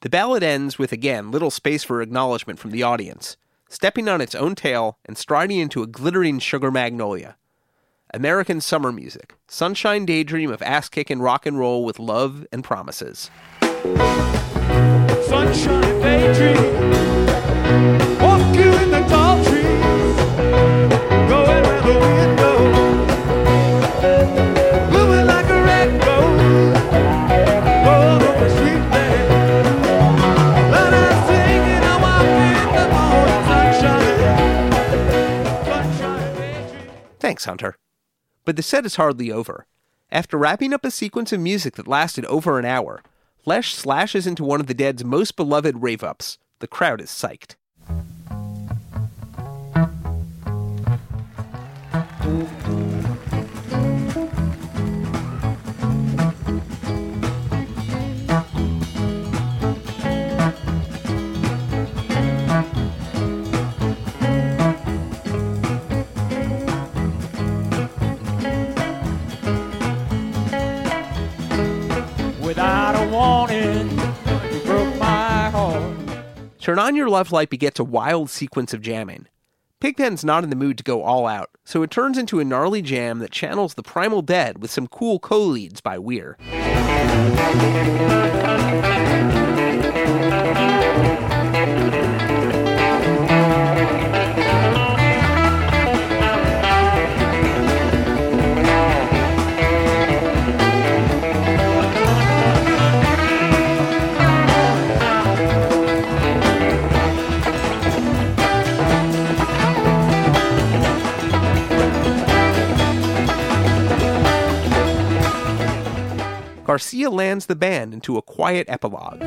The ballad ends with again little space for acknowledgement from the audience, stepping on its own tail and striding into a glittering sugar magnolia. American summer music, sunshine daydream of ass kicking rock and roll with love and promises. Sunshine daydream. Hunter. But the set is hardly over. After wrapping up a sequence of music that lasted over an hour, Lesh slashes into one of the Dead's most beloved rave ups. The crowd is psyched. Turn On Your Love Light begets a wild sequence of jamming. Pigpen's not in the mood to go all out, so it turns into a gnarly jam that channels the Primal Dead with some cool co leads by Weir. Garcia lands the band into a quiet epilogue.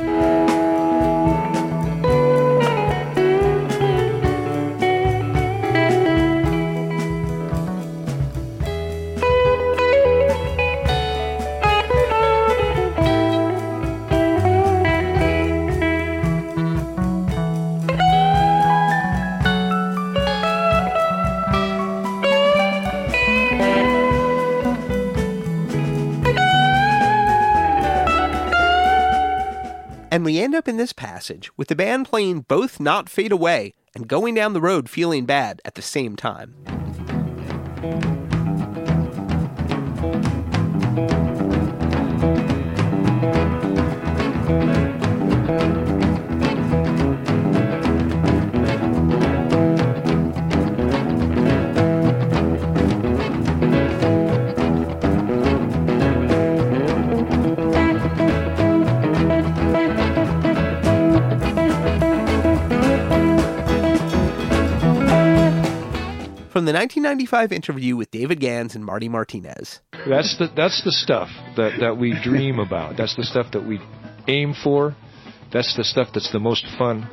And we end up in this passage with the band playing both Not Fade Away and Going Down the Road Feeling Bad at the same time. From the 1995 interview with David Gans and Marty Martinez. That's the that's the stuff that, that we dream <laughs> about. That's the stuff that we aim for. That's the stuff that's the most fun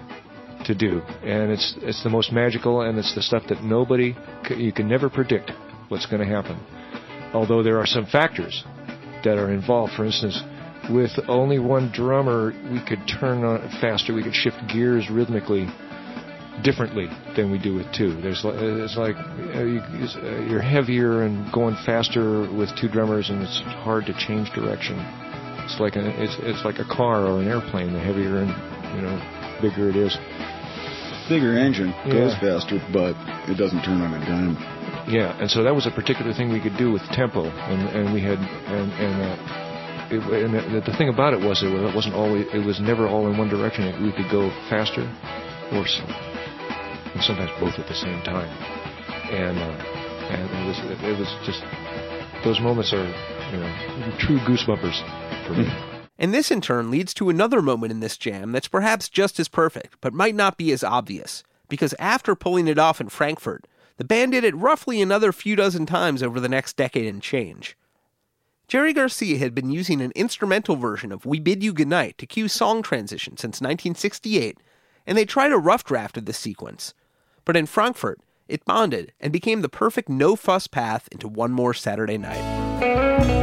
to do, and it's it's the most magical, and it's the stuff that nobody you can never predict what's going to happen. Although there are some factors that are involved. For instance, with only one drummer, we could turn on faster. We could shift gears rhythmically differently than we do with two. There's it's like uh, you, uh, you're heavier and going faster with two drummers, and it's hard to change direction. It's like a it's it's like a car or an airplane. The heavier and you know bigger it is, Bigger engine Yeah. goes faster, but it doesn't turn on a dime. Yeah, and so that was a particular thing we could do with tempo, and and we had and and. Uh, it, and the, the thing about it was it wasn't always it was never all in one direction. It, we could go faster or slow, and sometimes both at the same time. And uh, and it was it was just those moments are you know true goosebumpers for me. <laughs> And this in turn leads to another moment in this jam that's perhaps just as perfect, but might not be as obvious. Because after pulling it off in Frankfurt, the band did it roughly another few dozen times over the next decade and change. Jerry Garcia had been using an instrumental version of We Bid You Goodnight to cue song transition since 1968, and they tried a rough draft of the sequence. But in Frankfurt, it bonded and became the perfect no fuss path into one more Saturday night.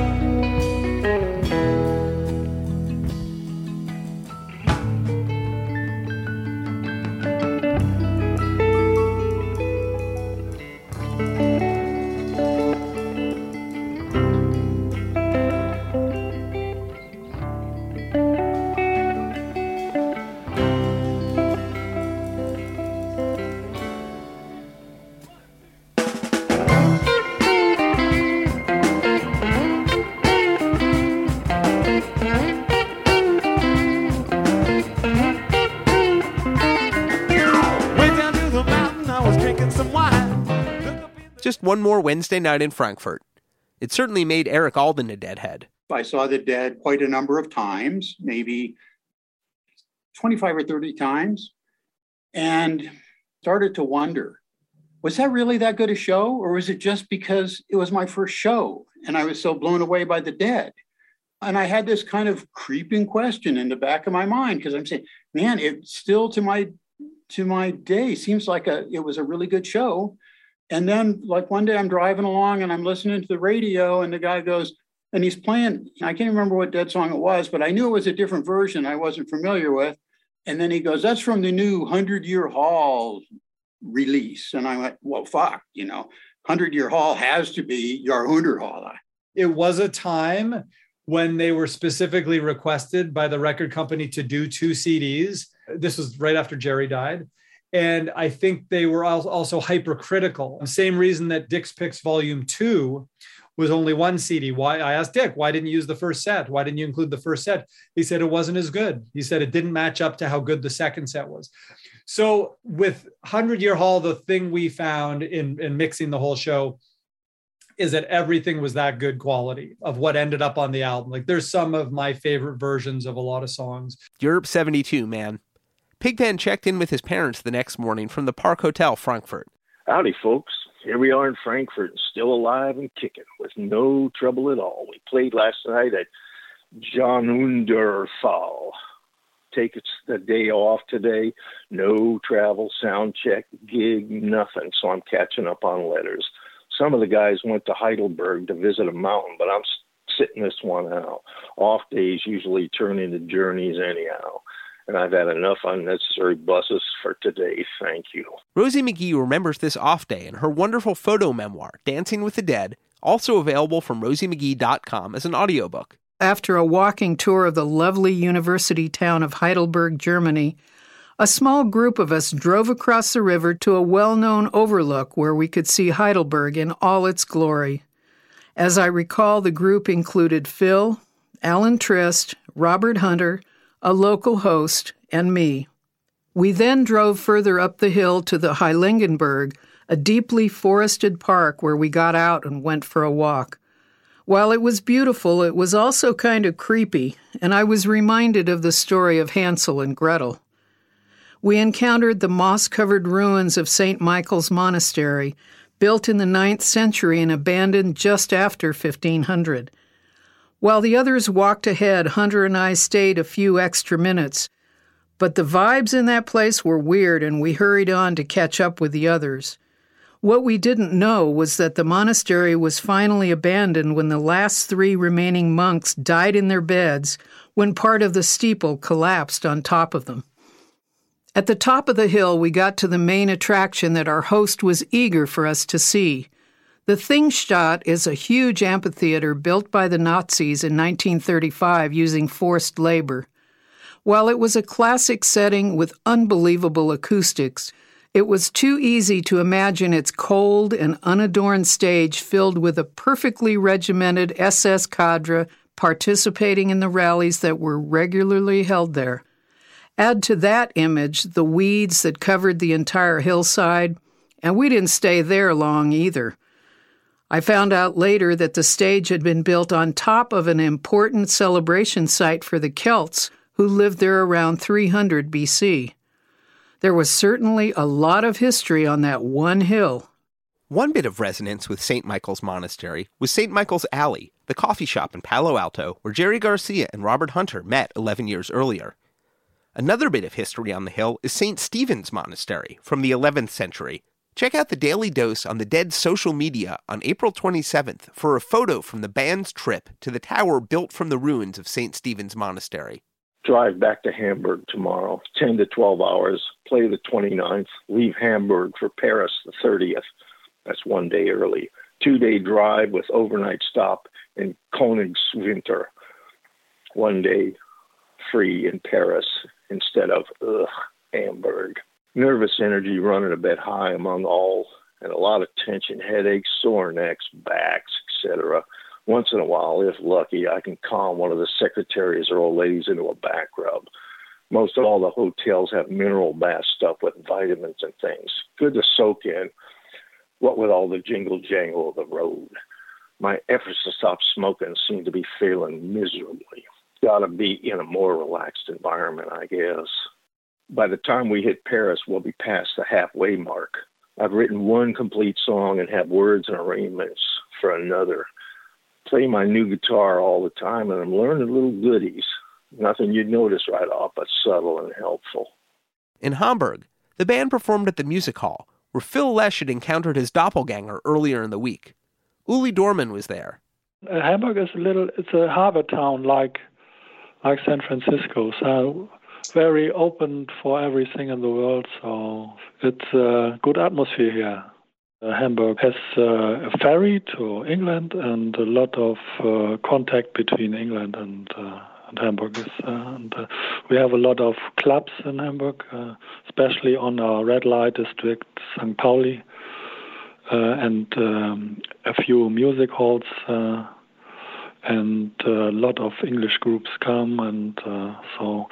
Just one more Wednesday night in Frankfurt. It certainly made Eric Alden a deadhead. I saw the dead quite a number of times, maybe 25 or 30 times, and started to wonder was that really that good a show, or was it just because it was my first show and I was so blown away by the dead? And I had this kind of creeping question in the back of my mind because I'm saying, man, it still to my to my day seems like a it was a really good show. And then like one day I'm driving along and I'm listening to the radio and the guy goes, and he's playing, I can't remember what dead song it was, but I knew it was a different version I wasn't familiar with. And then he goes, That's from the new 100 Year Hall release. And I went, Well, fuck, you know, 100 Year Hall has to be Jahrhundert Hall. it was a time when they were specifically requested by the record company to do two CDs. This was right after Jerry died. And I think they were also hypercritical. The same reason that Dick's Picks Volume 2 was only one CD. Why I asked Dick, why didn't you use the first set? Why didn't you include the first set? He said it wasn't as good. He said it didn't match up to how good the second set was. So with 100 Year Hall, the thing we found in, in mixing the whole show is that everything was that good quality of what ended up on the album. Like there's some of my favorite versions of a lot of songs. Europe 72, man. Pigpen checked in with his parents the next morning from the Park Hotel, Frankfurt. Howdy, folks. Here we are in Frankfurt, still alive and kicking with no trouble at all. We played last night at Jahrhundert Hall. Take the day off today. No travel, sound check, gig, nothing. So I'm catching up on letters. Some of the guys went to Heidelberg to visit a mountain, but I'm sitting this one out. Off days usually turn into journeys anyhow. And I've had enough unnecessary buses for today. Thank you. Rosie McGee remembers this off day in her wonderful photo memoir, Dancing with the Dead, also available from rosiemcgee.com as an audiobook. After a walking tour of the lovely university town of Heidelberg, Germany, a small group of us drove across the river to a well known overlook where we could see Heidelberg in all its glory. As I recall, the group included Phil, Alan Trist, Robert Hunter, a local host, and me. We then drove further up the hill to the Heiligenberg, a deeply forested park where we got out and went for a walk. While it was beautiful, it was also kind of creepy, and I was reminded of the story of Hansel and Gretel. We encountered the moss covered ruins of St. Michael's Monastery, built in the ninth century and abandoned just after 1500. While the others walked ahead, Hunter and I stayed a few extra minutes. But the vibes in that place were weird, and we hurried on to catch up with the others. What we didn't know was that the monastery was finally abandoned when the last three remaining monks died in their beds when part of the steeple collapsed on top of them. At the top of the hill, we got to the main attraction that our host was eager for us to see. The Thingstadt is a huge amphitheater built by the Nazis in 1935 using forced labor. While it was a classic setting with unbelievable acoustics, it was too easy to imagine its cold and unadorned stage filled with a perfectly regimented SS cadre participating in the rallies that were regularly held there. Add to that image the weeds that covered the entire hillside, and we didn't stay there long either. I found out later that the stage had been built on top of an important celebration site for the Celts who lived there around 300 BC. There was certainly a lot of history on that one hill. One bit of resonance with St. Michael's Monastery was St. Michael's Alley, the coffee shop in Palo Alto where Jerry Garcia and Robert Hunter met 11 years earlier. Another bit of history on the hill is St. Stephen's Monastery from the 11th century. Check out the Daily Dose on the Dead social media on April 27th for a photo from the band's trip to the tower built from the ruins of St. Stephen's Monastery. Drive back to Hamburg tomorrow, 10 to 12 hours, play the 29th, leave Hamburg for Paris the 30th. That's one day early. Two day drive with overnight stop in Königswinter. One day free in Paris instead of ugh, Hamburg. Nervous energy running a bit high among all, and a lot of tension, headaches, sore necks, backs, etc. Once in a while, if lucky, I can calm one of the secretaries or old ladies into a back rub. Most of all the hotels have mineral bath stuff with vitamins and things. Good to soak in. What with all the jingle jangle of the road. My efforts to stop smoking seem to be failing miserably. Gotta be in a more relaxed environment, I guess. By the time we hit Paris, we'll be past the halfway mark. I've written one complete song and have words and arrangements for another. Play my new guitar all the time, and I'm learning little goodies. Nothing you'd notice right off, but subtle and helpful. In Hamburg, the band performed at the music hall, where Phil Lesh had encountered his doppelganger earlier in the week. Uli Dohrmann was there. Uh, Hamburg is a little, it's a harbor town like, like San Francisco. So very open for everything in the world. So it's a good atmosphere here. Uh, Hamburg has uh, a ferry to England and a lot of uh, contact between England and, uh, and Hamburg. Is, uh, and, uh, we have a lot of clubs in Hamburg, especially on our red light district, St. Pauli, and um, a few music halls. and a lot of English groups come, and so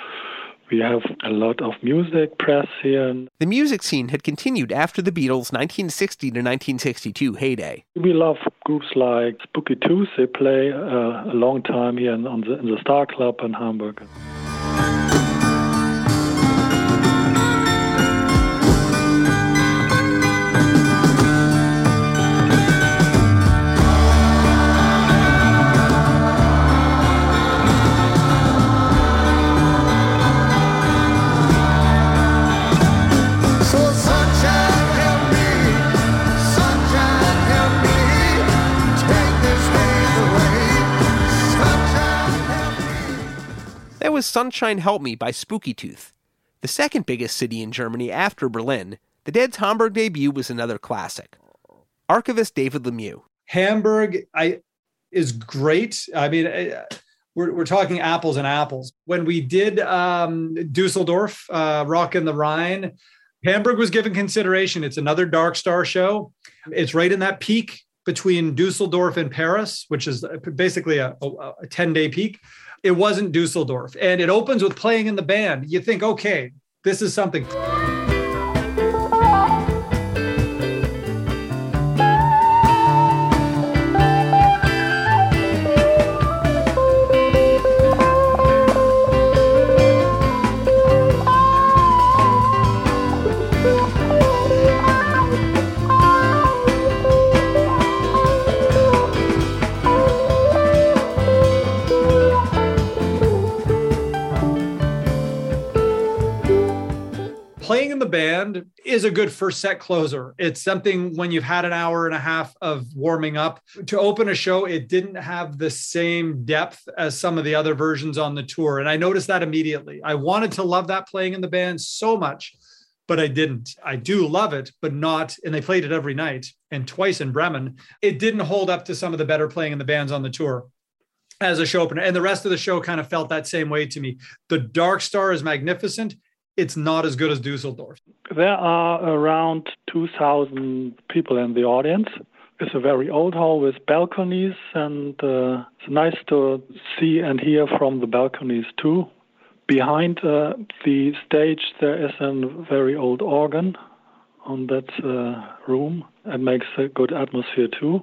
we have a lot of music press here. The music scene had continued after the Beatles' 1960 to 1962 heyday. We love groups like Spooky Tooth. They play uh, a long time here in, the, in the Star Club in Hamburg. Sunshine Help Me by Spooky Tooth. The second biggest city in Germany after Berlin, the Dead's Hamburg debut was another classic. Archivist David Lemieux. Hamburg, I is great. I mean, I- we're, we're talking apples and apples. When we did um, Dusseldorf, uh, Rockin' the Rhine, Hamburg was given consideration. It's another Dark Star show. It's right in that peak between Dusseldorf and Paris, which is basically a, a 10 day peak. It wasn't Dusseldorf. And it opens with playing in the band. You think, okay, this is something. In the band is a good first set closer. It's something when you've had an hour and a half of warming up to open a show, it didn't have the same depth as some of the other versions on the tour. And I noticed that immediately. I wanted to love that playing in the band so much, but I didn't. I do love it, but not. And they played it every night and twice in Bremen. It didn't hold up to some of the better playing in the bands on the tour as a show opener. And the rest of the show kind of felt that same way to me. The Dark Star is magnificent. It's not as good as Dusseldorf. There are around 2,000 people in the audience. It's a very old hall with balconies, and uh, it's nice to see and hear from the balconies too. Behind uh, the stage, there is a very old organ on that uh, room. It makes a good atmosphere too.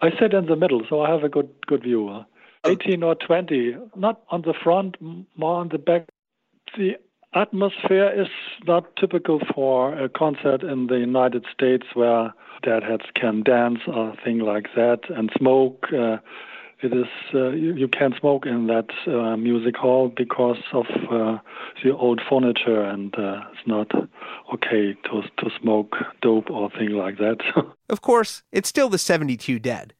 I sit in the middle, so I have a good good view. 18 or 20, not on the front, more on the back. The atmosphere is not typical for a concert in the United States where deadheads can dance or thing like that and smoke. Uh, it is uh, you, can't smoke in that uh, music hall because of uh, the old furniture and uh, it's not okay to to smoke dope or thing like that. <laughs> Of course, it's still the 72 Dead.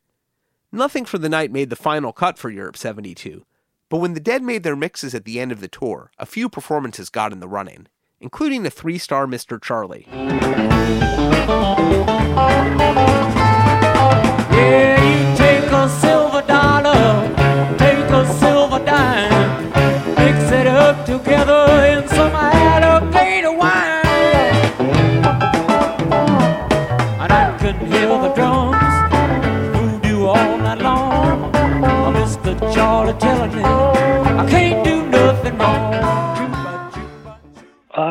Nothing for the night made the final cut for Europe 72, but when the Dead made their mixes at the end of the tour, a few performances got in the running, including the three star Mr. Charlie.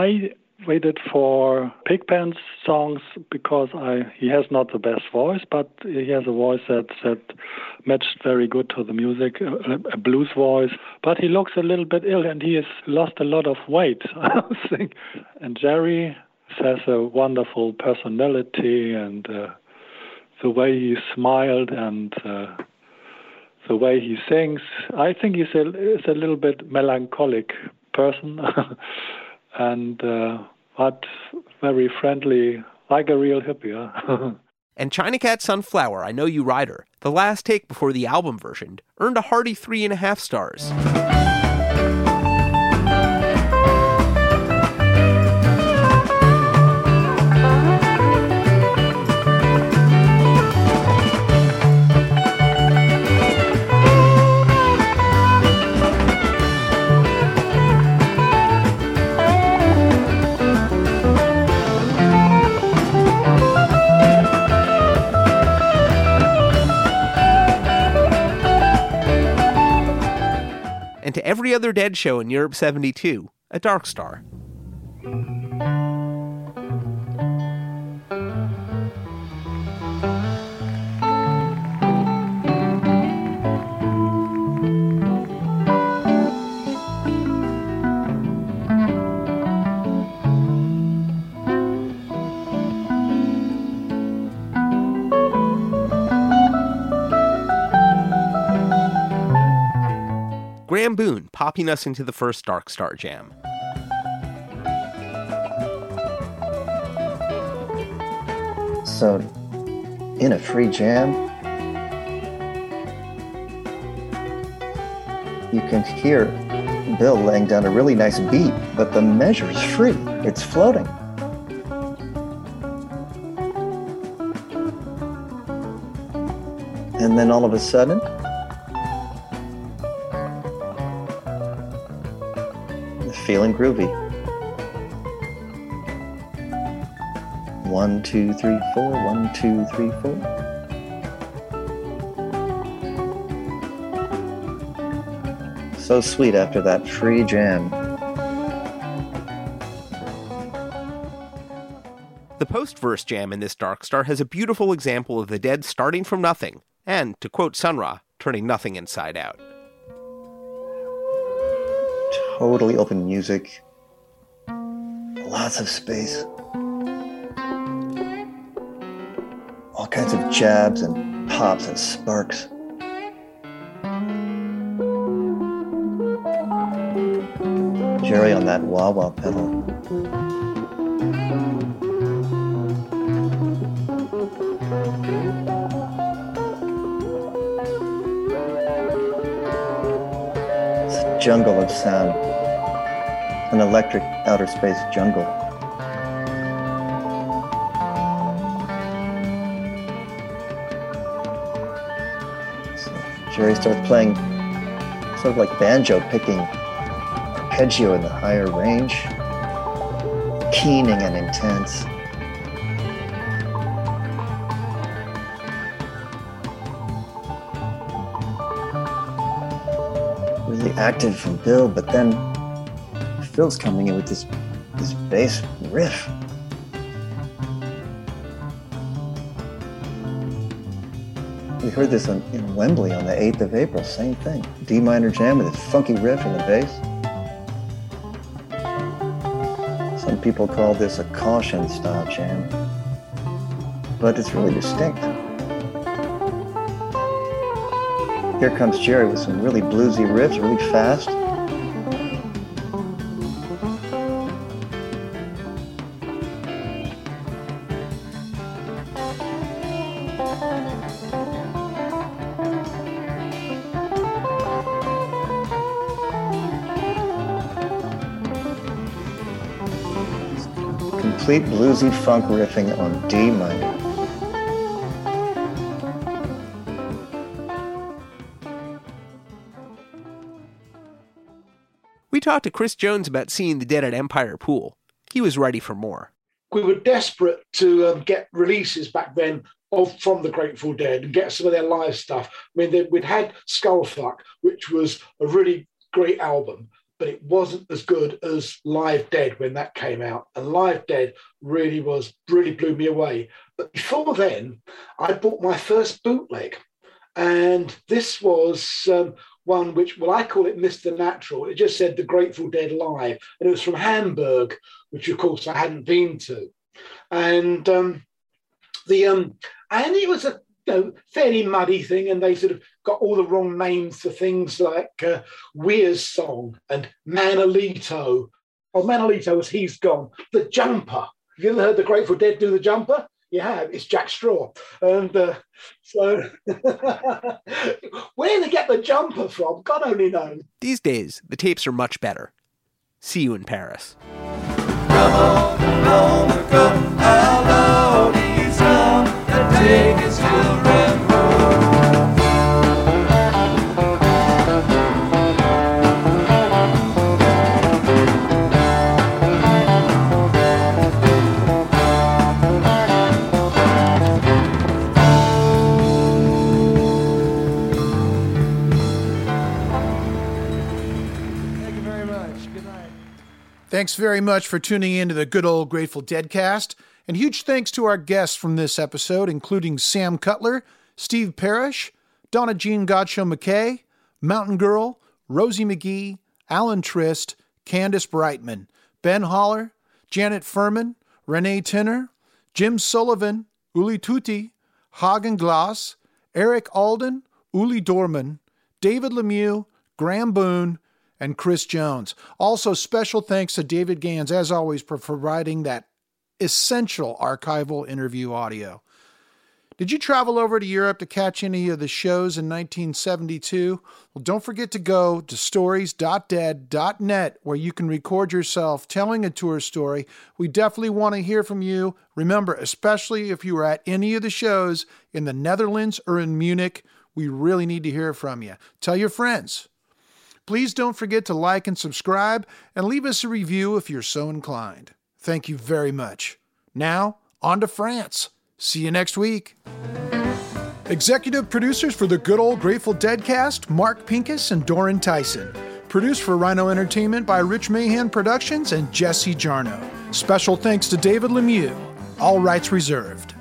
I waited for Pigpen's songs because I he has not the best voice, but he has a voice that that matched very good to the music, a, a blues voice. But he looks a little bit ill, and he has lost a lot of weight. <laughs> I think. And Jerry has a wonderful personality, and uh, the way he smiled and. Uh, the way he sings, I think he's a is a little bit melancholic person, <laughs> and uh, but very friendly, like a real hippie. Huh? <laughs> And China Cat Sunflower, I Know You Rider, the last take before the album version, earned a hearty three and a half stars. Every other Dead show in Europe 72, a Dark Star. Graeme Boone popping us into the first Dark Star jam. So, in a free jam, you can hear Bill laying down a really nice beat, but the measure's free. It's floating. And then all of a sudden, feeling groovy. One, two, three, four, one, two, three, four. So sweet after that free jam. The post verse jam in this Dark Star has a beautiful example of the dead starting from nothing, and, to quote Sun Ra, turning nothing inside out. Totally open music. Lots of space. All kinds of jabs and pops and sparks. Jerry on that wah wah pedal. Jungle of sound. An electric outer space jungle. So Jerry starts playing sort of like banjo picking arpeggio in the higher range, keening and intense. Active from Bill, but then Phil's coming in with this this bass riff. We heard this on, in Wembley on the 8th of April, same thing. D minor jam with this funky riff and the bass. Some people call this a caution style jam, but it's really distinct. Here comes Jerry with some really bluesy riffs, really fast. Complete bluesy funk riffing on D minor. Talked to Chris Jones about seeing the dead at Empire Pool. He was ready for more. we were desperate to um, get releases back then of from the Grateful Dead and get some of their live stuff. I mean, they, we'd had Skullfuck, which was a really great album, but it wasn't as good as Live Dead when that came out. And Live Dead really was really blew me away. But before then, I bought my first bootleg, and this was. Um, one which, well, I call it Mr. Natural. It just said The Grateful Dead Live, and it was from Hamburg, which of course I hadn't been to. And um, the um, and it was a you know, fairly muddy thing, and they sort of got all the wrong names for things like uh, Weir's Song and Manolito. Oh, Manolito was He's Gone. The Jumper. Have you ever heard the Grateful Dead do the Jumper? You have. It's Jack Straw. And uh, so, <laughs> where they get the jumper from, God only knows. These days, the tapes are much better. See you in Paris. Thanks very much for tuning in to the good old Grateful Dead cast. And huge thanks to our guests from this episode, including Sam Cutler, Steve Parish, Donna Jean Godchaux-MacKay, Mountain Girl, Rosie McGee, Alan Trist, Candace Brightman, Ben Haller, Janet Furman, René Tinner, Jim Sullivan, Uli Teute, Hagen Glas, Eric Alden, Uli Dohrmann, David Lemieux, Graeme Boone, and Chris Jones. Also, special thanks to David Gans, as always, for providing that essential archival interview audio. Did you travel over to Europe to catch any of the shows in 1972? Well, don't forget to go to stories.dead.net where you can record yourself telling a tour story. We definitely want to hear from you. Remember, especially if you were at any of the shows in the Netherlands or in Munich, we really need to hear from you. Tell your friends. Please don't forget to like and subscribe and leave us a review if you're so inclined. Thank you very much. Now, on to France. See you next week. Executive producers for the Good Old Grateful Dead cast Mark Pincus and Doran Tyson. Produced for Rhino Entertainment by Rich Mahan Productions and Jesse Jarnow. Special thanks to David Lemieux. All rights reserved.